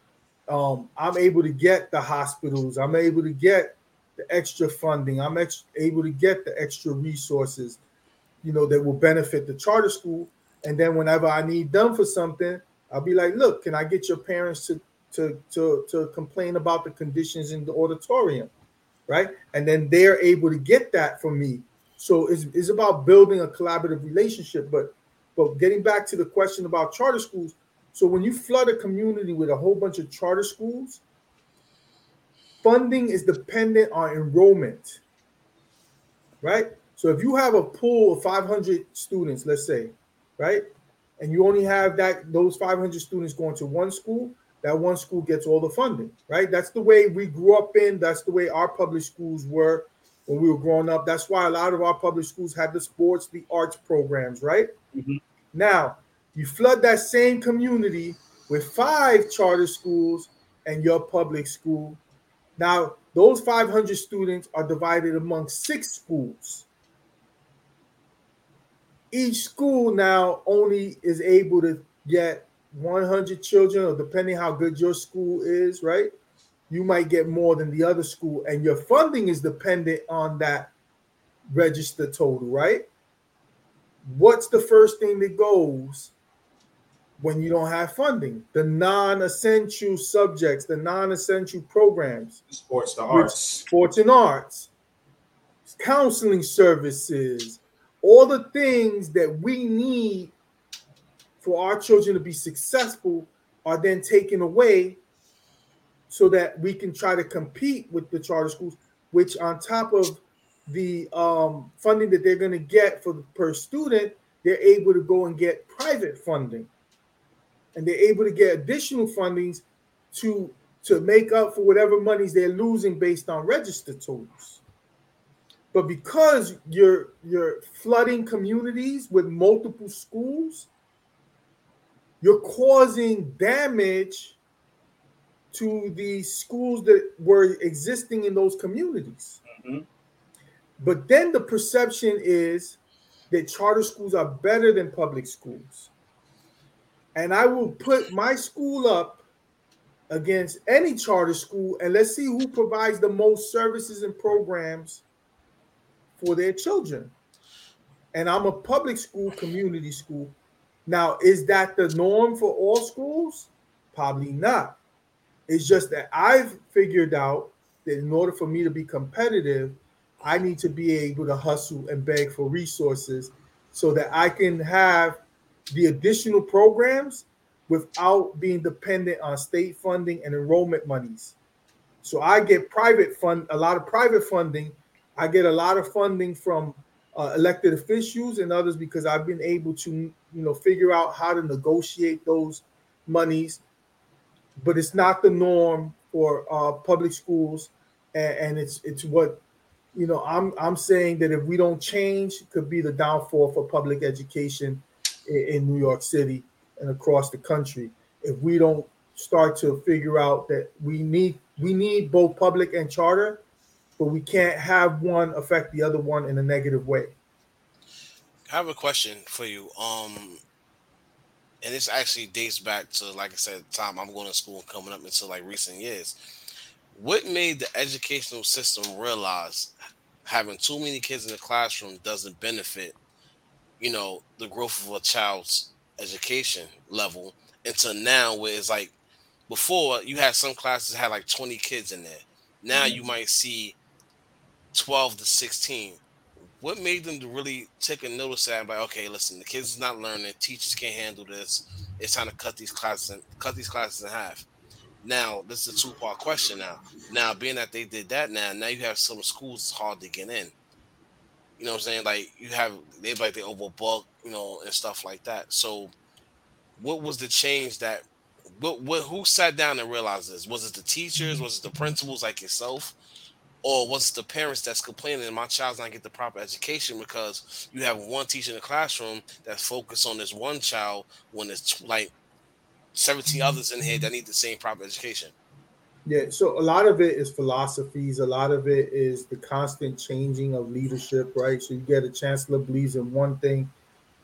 um, I'm able to get the hospitals, I'm able to get the extra funding, I'm ex- able to get the extra resources, you know, that will benefit the charter school. And then whenever I need them for something, I'll be like, look, can I get your parents to to to to complain about the conditions in the auditorium, right? And then they're able to get that from me. So it's, it's about building a collaborative relationship. But but getting back to the question about charter schools, so when you flood a community with a whole bunch of charter schools, funding is dependent on enrollment, right? So if you have a pool of 500 students, let's say, right, and you only have that those 500 students going to one school, that one school gets all the funding, right? That's the way we grew up in. That's the way our public schools were when we were growing up. That's why a lot of our public schools had the sports, the arts programs, right? Mm-hmm. Now, you flood that same community with five charter schools and your public school. Now, those 500 students are divided among six schools each school now only is able to get 100 children, or depending how good your school is, right? You might get more than the other school, and your funding is dependent on that register total, right? What's the first thing that goes when you don't have funding? The non-essential subjects, the non-essential programs, sports, the arts, sports and arts, counseling services, all the things that we need for our children to be successful are then taken away so that we can try to compete with the charter schools which on top of the um, funding that they're going to get for the, per student they're able to go and get private funding and they're able to get additional fundings to to make up for whatever monies they're losing based on register totals but because you're you're flooding communities with multiple schools, you're causing damage to the schools that were existing in those communities. Mm-hmm. But then the perception is that charter schools are better than public schools. And I will put my school up against any charter school and let's see who provides the most services and programs for their children. And I'm a public school, community school. Now, is that the norm for all schools? Probably not. It's just that I've figured out that in order for me to be competitive, I need to be able to hustle and beg for resources so that I can have the additional programs without being dependent on state funding and enrollment monies. So I get private fund, a lot of private funding I get a lot of funding from uh, elected officials and others because I've been able to, you know, figure out how to negotiate those monies. But it's not the norm for uh, public schools, and, and, it's it's what, you know, I'm I'm saying that if we don't change, could be the downfall for public education in, New York City and across the country. If we don't start to figure out that we need we need both public and charter but we can't have one affect the other one in a negative way. I have a question for you. Um, and this actually dates back to, like I said, time I'm going to school coming up into like recent years. what made the educational system realize having too many kids in the classroom doesn't benefit, you know, the growth of a child's education level until now where it's like before you had some classes had like 20 kids in there. Now mm-hmm. you might see 12 to 16. What made them to really take a notice that like, okay, listen, the kids is not learning, teachers can't handle this. It's time to cut these classes and cut these classes in half. Now, this is a two-part question now. Now, being that they did that now, now you have some schools it's hard to get in. You know what I'm saying? Like you have they like they overbook, you know, and stuff like that. So what was the change that what, what who sat down and realized this? Was it the teachers? Was it the principals like yourself? Or was it the parents that's complaining my child's not get the proper education because you have one teacher in the classroom that's focused on this one child when it's like 17 others in here that need the same proper education? Yeah, so a lot of it is philosophies. A lot of it is the constant changing of leadership, right? So you get a chancellor believes in one thing,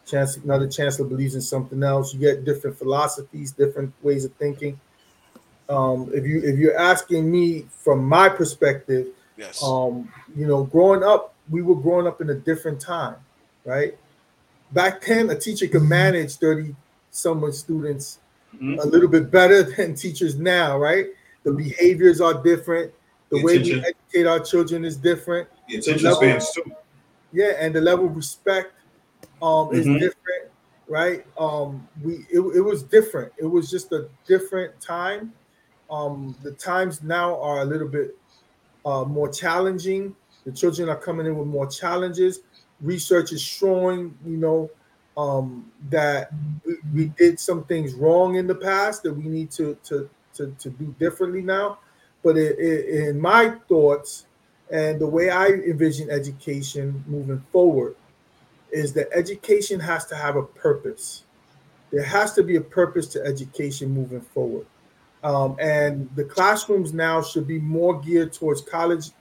chance another chancellor believes in something else. You get different philosophies, different ways of thinking. Um, if you if you're asking me from my perspective, yes, um, you know, growing up, we were growing up in a different time, right? Back then, a teacher could manage 30 some students mm-hmm. a little bit better than teachers now, right? The behaviors are different. The, the way we educate our children is different. The attention the spans too. Yeah, and the level of respect um, mm-hmm. is different, right? Um, we it, it was different. It was just a different time. Um, the times now are a little bit uh, more challenging. The children are coming in with more challenges. Research is showing, you know, um, that we, we, did some things wrong in the past that we need to to to, to do differently now. But it, it, in my thoughts and the way I envision education moving forward is that education has to have a purpose. There has to be a purpose to education moving forward. Um, and the classrooms now should be more geared towards college,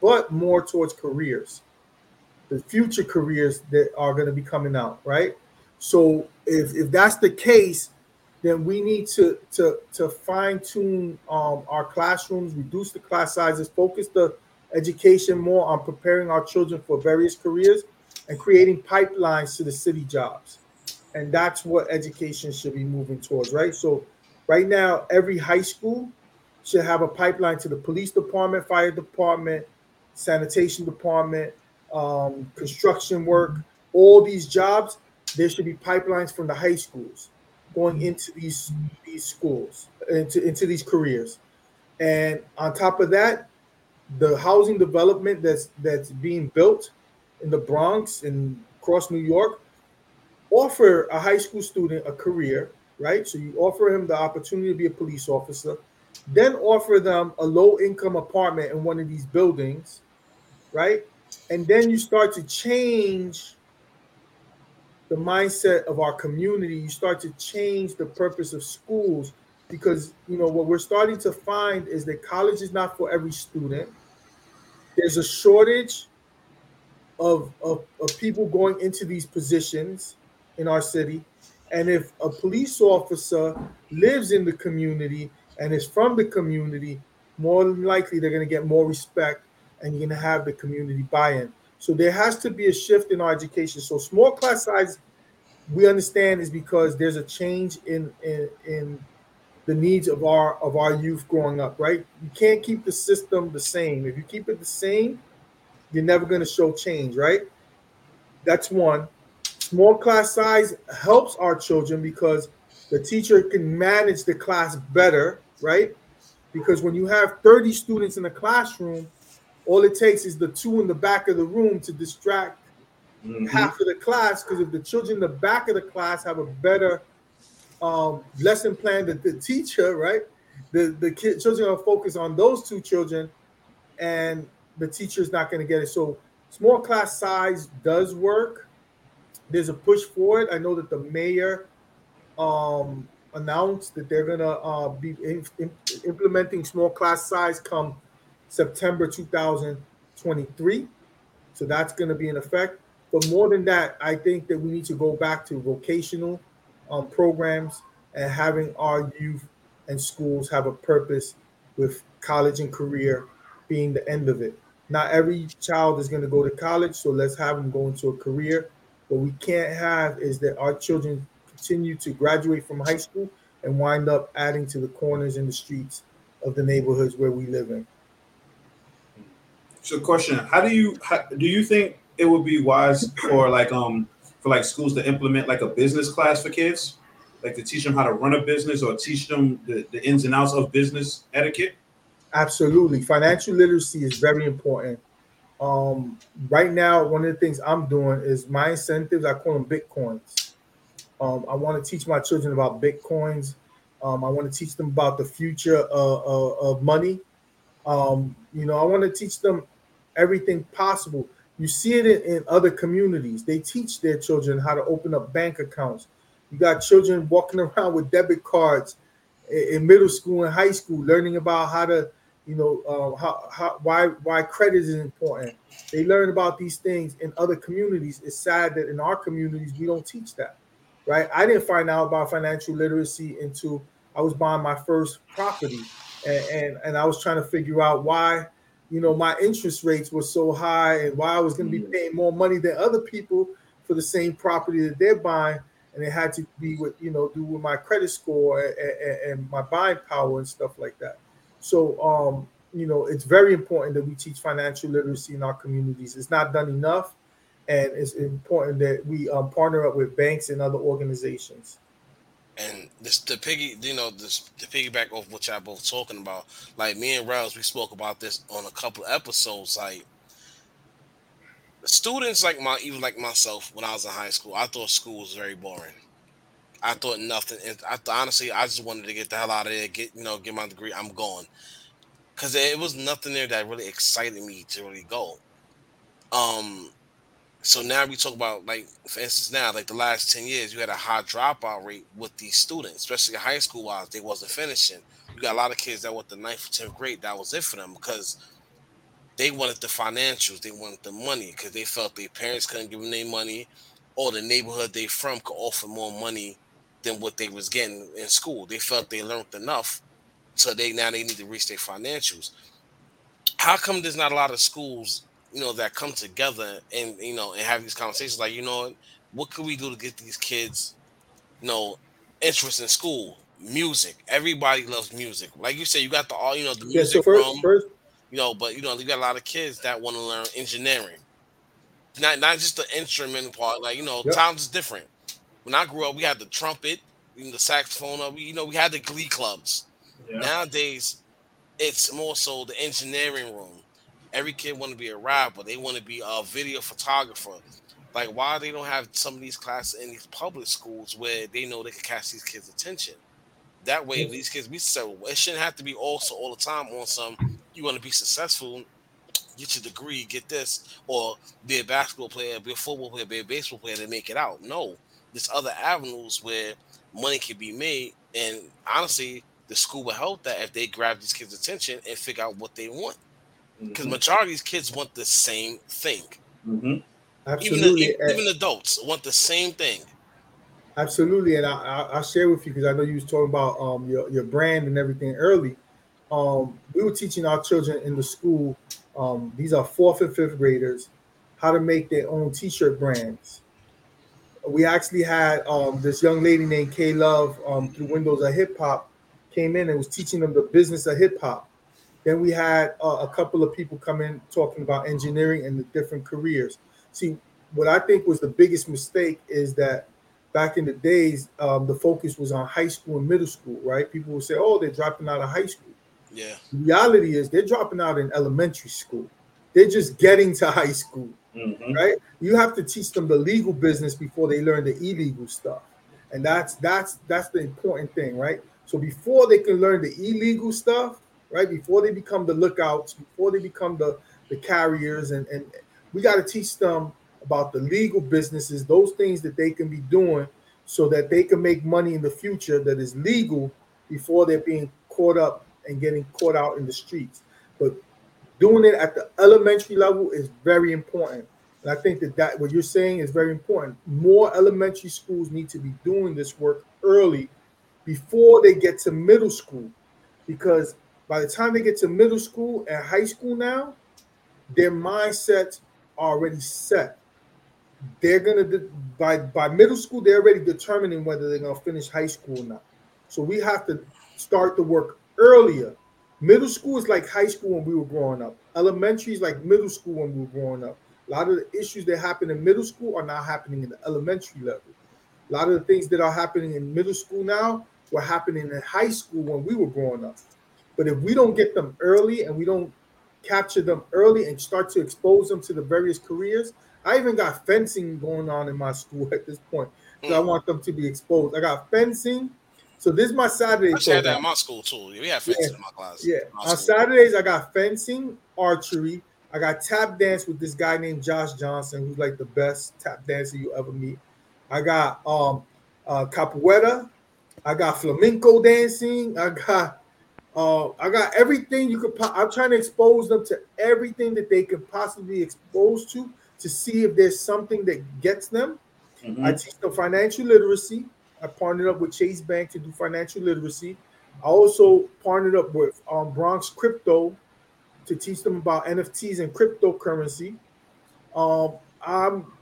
but more towards careers the future careers that are going to be coming out, right? So if if that's the case, then we need to to to fine tune um, our classrooms, reduce the class sizes, focus the education more on preparing our children for various careers, and creating pipelines to the city jobs. And that's what education should be moving towards, right? So right now, every high school should have a pipeline to the police department, fire department, sanitation department, um, construction work, all these jobs, there should be pipelines from the high schools going into these these schools, into, into these careers. And on top of that, the housing development that's that's being built in the Bronx and across New York offer a high school student a career, right? So you offer him the opportunity to be a police officer, then offer them a low income apartment in one of these buildings, right? and then you start to change the mindset of our community you start to change the purpose of schools because you know what we're starting to find is that college is not for every student there's a shortage of, of, of people going into these positions in our city and if a police officer lives in the community and is from the community more than likely they're going to get more respect and you're going to have the community buy-in. So there has to be a shift in our education. So small class size, we understand is because there's a change in in, in the needs of our of our youth growing up. Right? You can't keep the system the same. If you keep it the same, you're never going to show change. Right? That's one. Small class size helps our children because the teacher can manage the class better. Right? Because when you have 30 students in a classroom, all it takes is the two in the back of the room to distract mm-hmm. half of the class. Because if the children in the back of the class have a better um, lesson plan than the teacher, right? The the kid, children are focused on those two children, and the teacher is not going to get it. So small class size does work. There's a push for it. I know that the mayor um, announced that they're going to uh, be in, in, implementing small class size come September 2023. So that's going to be in effect. But more than that, I think that we need to go back to vocational um, programs and having our youth and schools have a purpose with college and career being the end of it. Not every child is going to go to college, so let's have them go into a career. What we can't have is that our children continue to graduate from high school and wind up adding to the corners and the streets of the neighborhoods where we live in. So, question: How do you how, do you think it would be wise for like um for like schools to implement like a business class for kids, like to teach them how to run a business or teach them the, the ins and outs of business etiquette? Absolutely, financial literacy is very important. Um, right now, one of the things I'm doing is my incentives. I call them bitcoins. Um, I want to teach my children about bitcoins. Um, I want to teach them about the future of, of, of money. Um, you know, I want to teach them everything possible. You see it in, in, other communities. They teach their children how to open up bank accounts. You got children walking around with debit cards in, in middle school and high school, learning about how to, you know, uh, how, how why why credit is important. They learn about these things in other communities. It's sad that in our communities we don't teach that right? I didn't find out about financial literacy until I was buying my first property, and, and, and I was trying to figure out why, you know, my interest rates were so high and why I was going to be mm. paying more money than other people for the same property that they're buying, and it had to be with you know do with my credit score and, and, and my buying power and stuff like that. So, um, you know, it's very important that we teach financial literacy in our communities. It's not done enough and it's important that we um, partner up with banks and other organizations. And this the piggy, you know, this the piggyback off what y'all both talking about. Like me and Rels, we spoke about this on a couple episodes. Like students, like my even like myself, when I was in high school, I thought school was very boring. I thought nothing. I honestly, I just wanted to get the hell out of there, get you know, get my degree. I'm going because it was nothing there that really excited me to really go. Um, so now we talk about like, for instance, now like the last ten years, you had a high dropout rate with these students, especially high school wise. They wasn't finishing. You got a lot of kids that went the ninth or tenth grade. That was it for them because they wanted the financials, they wanted the money because they felt their parents couldn't give them their money, or the neighborhood they from could offer more money than what they was getting in school. They felt they learned enough, so they now they need to reach their financials. How come there's not a lot of schools you know, that come together and you know and have these conversations like, you know, what could we do to get these kids, you know, interest in school, music. Everybody loves music. Like you said, you got the all, you know, the music yeah, so first, room, first, you know, but you know, you got a lot of kids that want to learn engineering. Not not just the instrument part, like you know, yep. times is different. When I grew up, we had the trumpet, the saxophone, uh, we, you know, we had the glee clubs. Yeah. Nowadays, it's more so the engineering room every kid want to be a rapper. They want to be a video photographer. Like, why they don't have some of these classes in these public schools where they know they can catch these kids' attention? That way, these kids be so it shouldn't have to be also all the time on some. You want to be successful, get your degree, get this, or be a basketball player, be a football player, be a baseball player to make it out. No, there's other avenues where money can be made, and honestly, the school will help that if they grab these kids' attention and figure out what they want because mm-hmm. majority of these kids want the same thing. Mm-hmm. Absolutely, even, even, adults want the same thing. Absolutely, and I, will share with you because I know you was talking about um, your your brand and everything early. Um, we were teaching our children in the school. Um, these are fourth and fifth graders how to make their own T-shirt brands. We actually had um, this young lady named K Love um, through Windows of Hip Hop came in and was teaching them the business of hip hop then we had uh, a couple of people come in talking about engineering and the different careers. See, what I think was the biggest mistake is that back in the days, um, the focus was on high school and middle school, right? People would say, "Oh, they're dropping out of high school." Yeah. The reality is, they're dropping out in elementary school. They're just getting to high school, mm-hmm. right? You have to teach them the legal business before they learn the illegal stuff, and that's that's that's the important thing, right? So before they can learn the illegal stuff, right? Before they become the lookouts, before they become the, the carriers, and, and we got to teach them about the legal businesses, those things that they can be doing so that they can make money in the future that is legal before they're being caught up and getting caught out in the streets. But doing it at the elementary level is very important. And I think that, that what you're saying is very important. More elementary schools need to be doing this work early before they get to middle school because by the time they get to middle school and high school now, their mindsets are already set. They're gonna by by middle school, they're already determining whether they're gonna finish high school or not. So we have to start the work earlier. Middle school is like high school when we were growing up. Elementary is like middle school when we were growing up. A lot of the issues that happen in middle school are not happening in the elementary level. A lot of the things that are happening in middle school now were happening in high school when we were growing up. But if we don't get them early and we don't capture them early and start to expose them to the various careers, I even got fencing going on in my school at this point. So mm. I want them to be exposed. I got fencing. So this is my Saturday. I had that in my school too. We had fencing yeah. in my class. Yeah. My on Saturdays, I got fencing, archery. I got tap dance with this guy named Josh Johnson, who's like the best tap dancer you ever meet. I got um uh capoeira. I got flamenco dancing. I got uh, I got everything you could. Po- I'm trying to expose them to everything that they could possibly expose to to see if there's something that gets them. Mm-hmm. I teach them financial literacy. I partnered up with Chase Bank to do financial literacy. I also partnered up with um, Bronx Crypto to teach them about NFTs and cryptocurrency. Um, I'm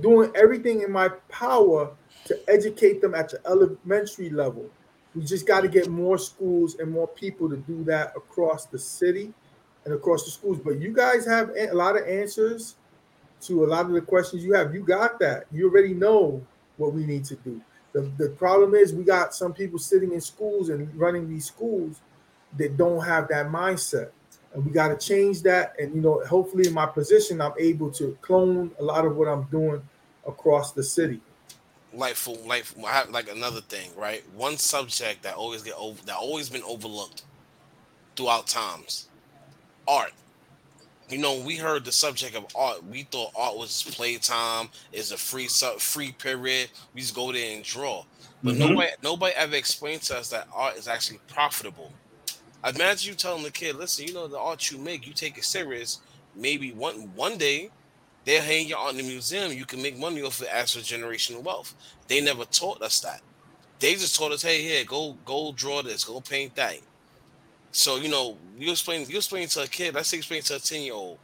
doing everything in my power to educate them at the elementary level. We just got to get more schools and more people to do that across the city and across the schools. But you guys have a lot of answers to a lot of the questions you have. You got that. You already know what we need to do. The, the problem is we got some people sitting in schools and running these schools that don't have that mindset. And we got to change that. And you know, hopefully in my position, I'm able to clone a lot of what I'm doing across the city like for like like another thing, right? One subject that always get over that always been overlooked throughout times, art. You know, we heard the subject of art. We thought art was playtime, is a free sub free period. We just go there and draw. But mm-hmm. nobody nobody ever explained to us that art is actually profitable. Imagine you telling the kid, listen, you know the art you make, you take it serious. Maybe one one day they'll hang your art in the museum. You can make money off of it as for generational wealth. They never taught us that. They just taught us, hey, here, go, go draw this, go paint that. So you know, you explain, you explain to a kid. Let's say explain to a ten year old,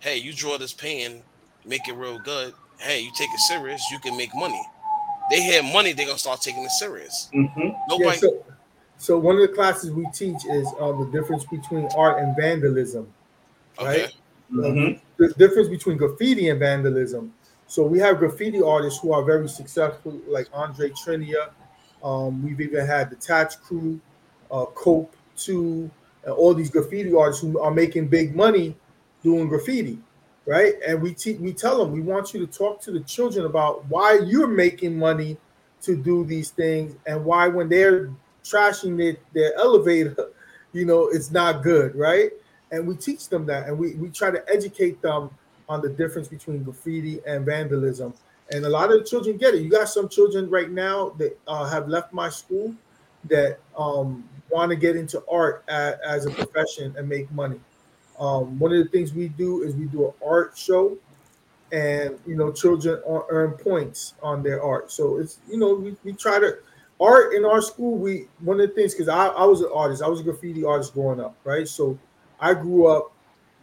hey, you draw this painting, make it real good. Hey, you take it serious, you can make money. They have money, they're gonna start taking it serious. Mm-hmm. Nobody. Yeah, so, so, one of the classes we teach is uh, the difference between art and vandalism, right? Okay. Mm-hmm. The difference between graffiti and vandalism. So we have graffiti artists who are very successful, like Andre Trenier. Um, we've even had the Tats Cru, uh, Cope 2, and all these graffiti artists who are making big money doing graffiti, right? And we te- we tell them we want you to talk to the children about why you're making money to do these things and why when they're trashing their, their elevator, you know, it's not good, right? And we teach them that and we, we try to educate them on the difference between graffiti and vandalism. And a lot of the children get it. You got some children right now that uh, have left my school that um, want to get into art as, as, a profession and make money. Um, one of the things we do is we do an art show and you know children earn points on their art. So it's you know we, we try to art in our school we one of the things because I, I was an artist. I was a graffiti artist growing up right? So I grew up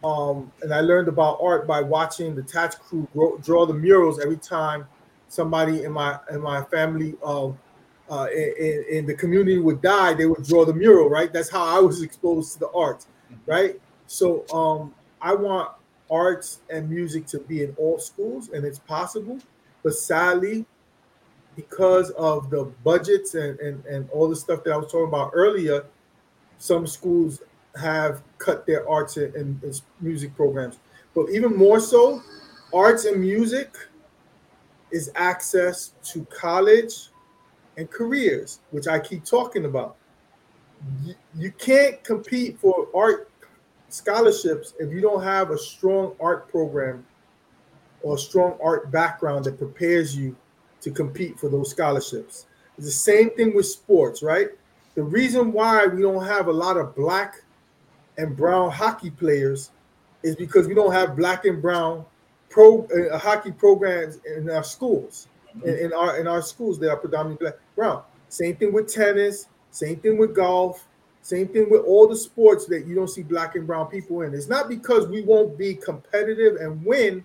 um, and I learned about art by watching the Tats Cru grow, draw the murals every time somebody in my in my family uh, uh, in, in, the community would die. They would draw the mural, right? That's how I was exposed to the arts, right? So um, I want arts and music to be in all schools, and it's possible. But sadly, because of the budgets and, and, and all the stuff that I was talking about earlier, some schools have cut their arts and, and, music programs. But even more so, arts and music is access to college and careers, which I keep talking about. You, you can't compete for art scholarships if you don't have a strong art program or a strong art background that prepares you to compete for those scholarships. It's the same thing with sports, right? The reason why we don't have a lot of black and brown hockey players is because we don't have black and brown pro uh, hockey programs in our schools. In, in, our in our schools, they are predominantly black brown. Same thing with tennis. Same thing with golf. Same thing with all the sports that you don't see black and brown people in. It's not because we won't be competitive and win.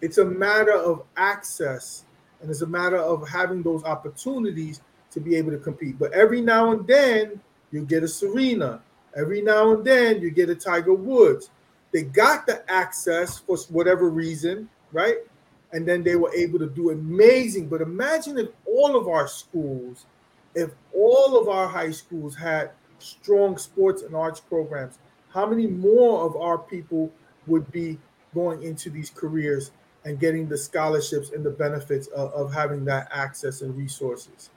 It's a matter of access and it's a matter of having those opportunities to be able to compete. But every now and then you get a Serena. Every now and then you get a Tiger Woods. They got the access for whatever reason, right? And then they were able to do amazing. But imagine if all of our schools, if all of our high schools had strong sports and arts programs, how many more of our people would be going into these careers and getting the scholarships and the benefits of, of having that access and resources?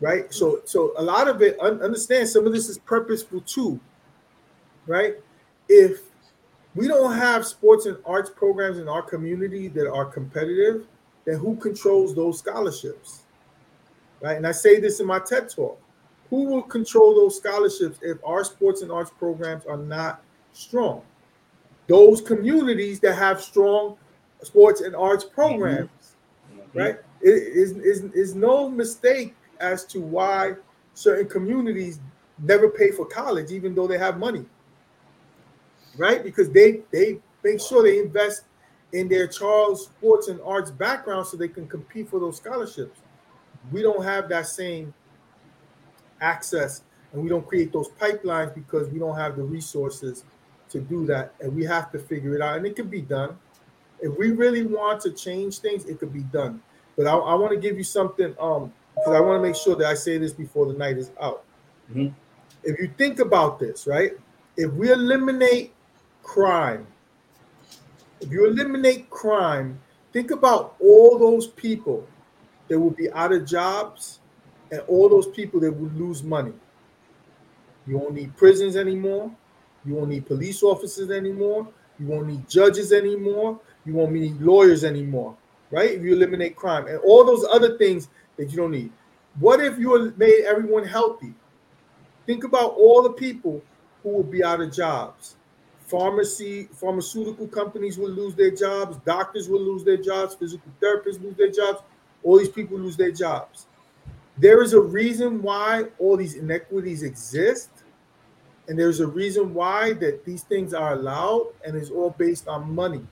Right? So, so a lot of it, understand some of this is purposeful too, right? If we don't have sports and arts programs in our community that are competitive, then who controls those scholarships, right? And I say this in my TED talk: who will control those scholarships if our sports and arts programs are not strong? Those communities that have strong sports and arts programs, mm-hmm. right? It is, is, is no mistake as to why certain communities never pay for college, even though they have money. Right? Because they they make sure they invest in their Charles sports and arts background so they can compete for those scholarships. We don't have that same access and we don't create those pipelines because we don't have the resources to do that. And we have to figure it out. And it can be done. If we really want to change things, it could be done. But I, I want to give you something um, because I want to make sure that I say this before the night is out. Mm-hmm. If you think about this, right? If we eliminate crime, if you eliminate crime, think about all those people that will be out of jobs and all those people that will lose money. You won't need prisons anymore. You won't need police officers anymore. You won't need judges anymore. You won't need lawyers anymore, right? If you eliminate crime and all those other things that you don't need. What if you made everyone healthy? Think about all the people who will be out of jobs. Pharmacy, pharmaceutical companies will lose their jobs, doctors will lose their jobs, physical therapists lose their jobs, all these people lose their jobs. There is a reason why all these inequities exist, and there's a reason why that these things are allowed, and it's all based on money.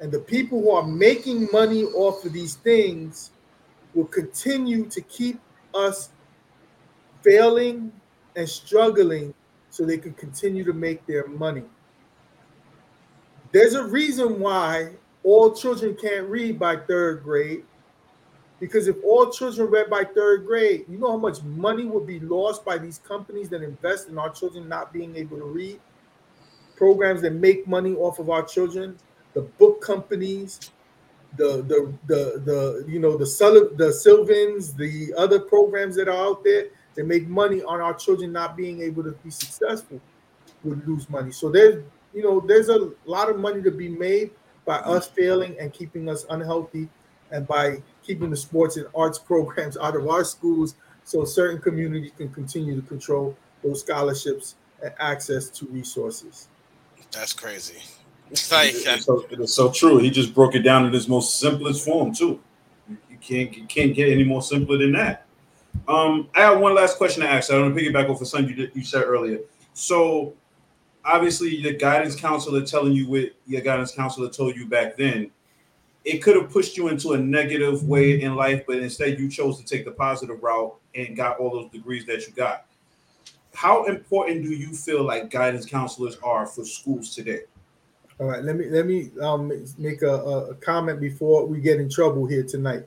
And the people who are making money off of these things will continue to keep us failing and struggling so they can continue to make their money. There's a reason why all children can't read by third grade. Because if all children read by third grade, you know how much money would be lost by these companies that invest in our children not being able to read? Programs that make money off of our children, the book companies, the the the the you know the Sul- the Sylvans, the other programs that are out there that make money on our children not being able to be successful would lose money. So there's you know there's a lot of money to be made by us failing and keeping us unhealthy, and by keeping the sports and arts programs out of our schools, so certain communities can continue to control those scholarships and access to resources. That's crazy. Like, it's, so, it's so true. He just broke it down in his most simplest form too. You can't you can't get any more simpler than that. Um, I have one last question to ask. I want to piggyback off of something you, you said earlier. So, obviously, your guidance counselor telling you what your guidance counselor told you back then, it could have pushed you into a negative way in life, but instead you chose to take the positive route and got all those degrees that you got. How important do you feel like guidance counselors are for schools today? All right, let me let me um, make a, a, comment before we get in trouble here tonight.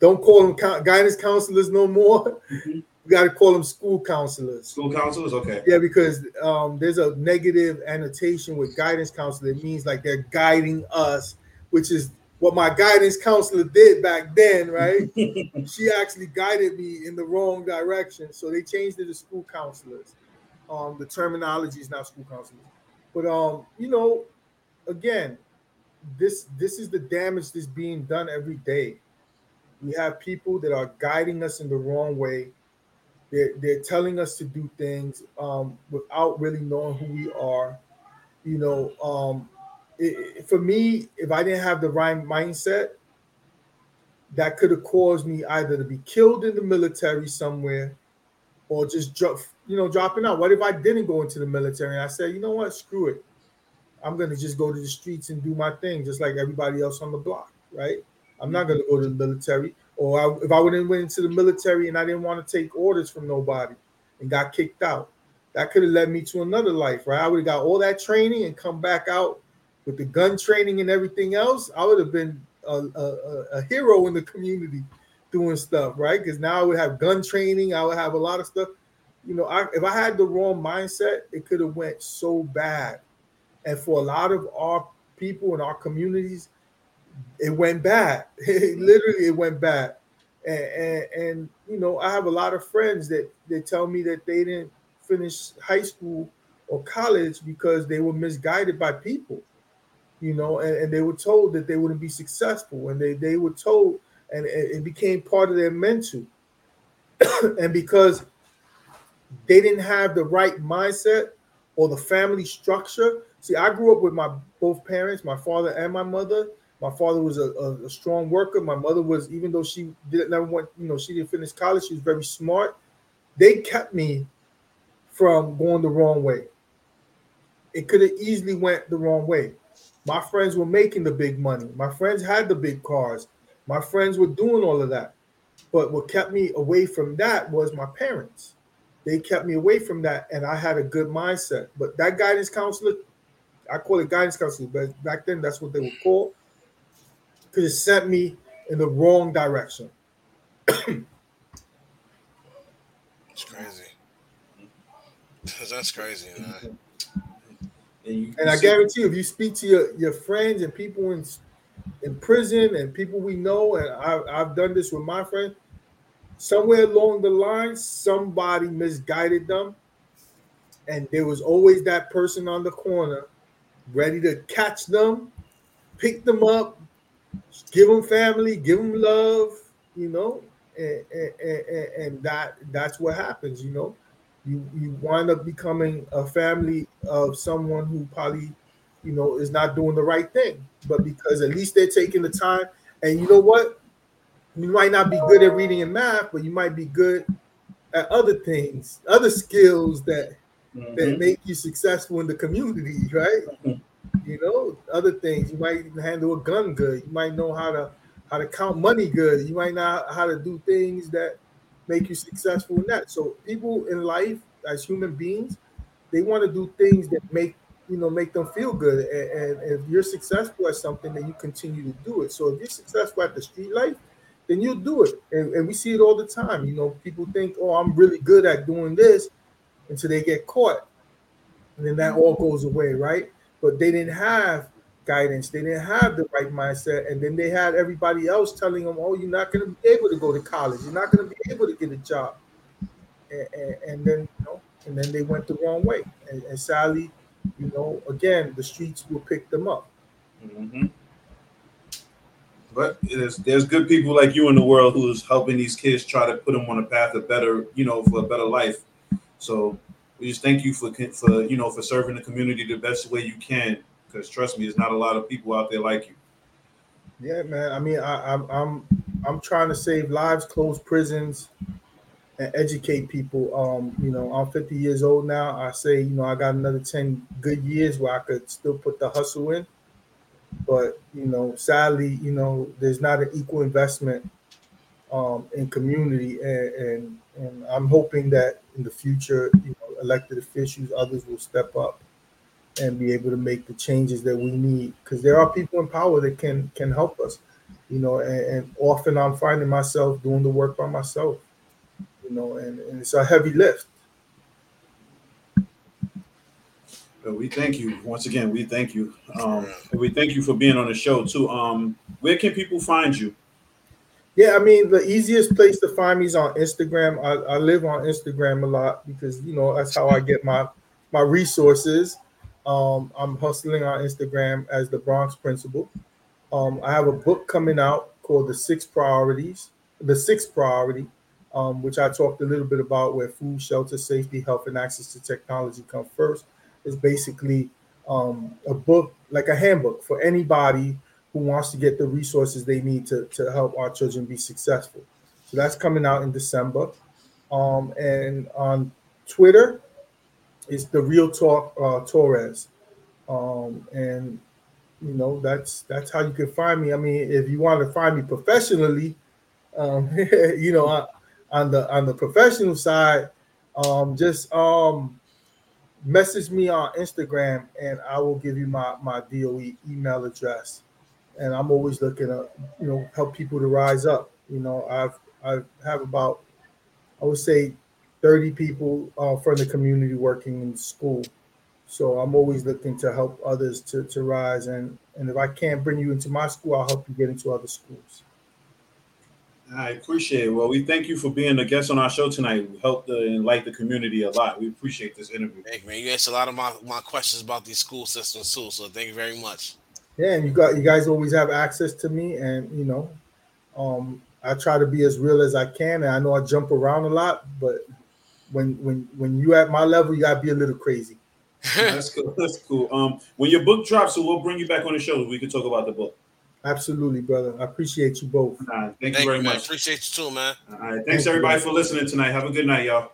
Don't call them guidance counselors no more. Mm-hmm. We got to call them school counselors. School counselors, okay. Yeah, because um, there's a negative annotation with guidance counselor. It means like they're guiding us, which is what my guidance counselor did back then, right? she actually guided me in the wrong direction, so they changed it to school counselors. Um, the terminology is now school counselors, but um, you know, again, this this is the damage that's being done every day. We have people that are guiding us in the wrong way. They're, they're telling us to do things um, without really knowing who we are. You know, um, it, for me, if I didn't have the right mindset, that could have caused me either to be killed in the military somewhere or just drop, you know, dropping out? What if I didn't go into the military? And I said, you know what, screw it. I'm gonna just go to the streets and do my thing, just like everybody else on the block, right? I'm not mm-hmm. gonna go to the military. Or I, if I wouldn't went into the military and I didn't want to take orders from nobody and got kicked out, that could have led me to another life, right? I would have got all that training and come back out with the gun training and everything else. I would have been a, a, a hero in the community doing stuff, right? Because now I would have gun training. I would have a lot of stuff. You know, I, if I had the wrong mindset, it could have went so bad. And for a lot of our people in our communities, it went bad. literally, it went bad. And, and, and, you know, I have a lot of friends that they tell me that they didn't finish high school or college because they were misguided by people, you know, and, and they were told that they wouldn't be successful, and they they were told, and it became part of their mental, and because they didn't have the right mindset or the family structure. See, I grew up with my both parents, my father and my mother, my father was a, a, a, strong worker. My mother was, even though she didn't never went, you know, she didn't finish college. She was very smart. They kept me from going the wrong way. It could have easily went the wrong way. My friends were making the big money. My friends had the big cars. My friends were doing all of that. But what kept me away from that was my parents. They kept me away from that, and I had a good mindset. But that guidance counselor, I call it guidance counselor, but back then that's what they were called because it sent me in the wrong direction. it's crazy. That's crazy, man. And, and I guarantee you, if you speak to your, your friends and people in in prison and people we know, and I, I've done this with my friend, somewhere along the line, somebody misguided them, and there was always that person on the corner ready to catch them, pick them up, give them family, give them love, you know, and, and, and, that that's what happens, you know. You you wind up becoming a family of someone who probably, you know, is not doing the right thing, but because at least they're taking the time, and you know what, you might not be good at reading and math, but you might be good at other things, other skills that mm-hmm. that make you successful in the community, right? Mm-hmm you know, other things. You might handle a gun good. You might know how to how to count money good. You might know how to do things that make you successful in that. So people in life, as human beings, they want to do things that make you know make them feel good. And, and if you're successful at something, then you continue to do it. So if you're successful at the street life, then you'll do it. And, and we see it all the time. You know, people think, oh, I'm really good at doing this until they get caught. And then that all goes away, right? but they didn't have guidance. They didn't have the right mindset. And then they had everybody else telling them, oh, you're not going to be able to go to college. You're not going to be able to get a job. And, and, and, then, you know, and then they went the wrong way. And, and sadly, you know, again, the streets will pick them up. Mm-hmm. But there's, there's good people like you in the world who's helping these kids try to put them on a path of better, you know, for a better life. So we just thank you for for you know for serving the community the best way you can. Because trust me, there's not a lot of people out there like you. Yeah, man. I mean, I, I'm I'm I'm trying to save lives, close prisons, and educate people. Um, you know, I'm 50 years old now. I say, you know, I got another 10 good years where I could still put the hustle in. But you know, sadly, you know, there's not an equal investment um, in community, and, and and I'm hoping that in the future, you know, elected officials, others will step up and be able to make the changes that we need. Because there are people in power that can can help us, you know. And, and, often I'm finding myself doing the work by myself, you know, and, and it's a heavy lift. But we thank you once again. We thank you. Um, we thank you for being on the show too. Um, where can people find you? Yeah, I mean the easiest place to find me is on Instagram. I, I live on Instagram a lot because you know that's how I get my my resources. Um, I'm hustling on Instagram as the Bronx Principal. Um, I have a book coming out called The Six Priorities, The Sixth Priority, um, which I talked a little bit about, where food, shelter, safety, health, and access to technology come first. It's basically um, a book, like a handbook for anybody who wants to get the resources they need to, to help our children be successful. So that's coming out in December. Um, and on Twitter is the Real Talk uh, Torres, um, and you know that's that's how you can find me. I mean, if you want to find me professionally, um, you know, on the on the professional side, um, just um, message me on Instagram, and I will give you my my DOE email address. And I'm always looking to you know help people to rise up. You know, I've I have about I would say 30 people uh, from the community working in school. So I'm always looking to help others to, to rise. And, and if I can't bring you into my school, I'll help you get into other schools. I appreciate it. Well, we thank you for being a guest on our show tonight. We helped uh, enlighten the community a lot. We appreciate this interview. Hey man, you asked a lot of my, my questions about these school systems too. So thank you very much. Yeah, and you got you guys always have access to me, and you know, um, I try to be as real as I can. And I know I jump around a lot, but when when when you at my level, you gotta be a little crazy. That's cool. That's cool. Um, when your book drops, so we'll bring you back on the show. We can talk about the book. Absolutely, brother. I appreciate you both. thank, thank, you very you, much. Appreciate you too, man. All right. Thanks thank everybody you. for listening tonight. Have a good night, y'all.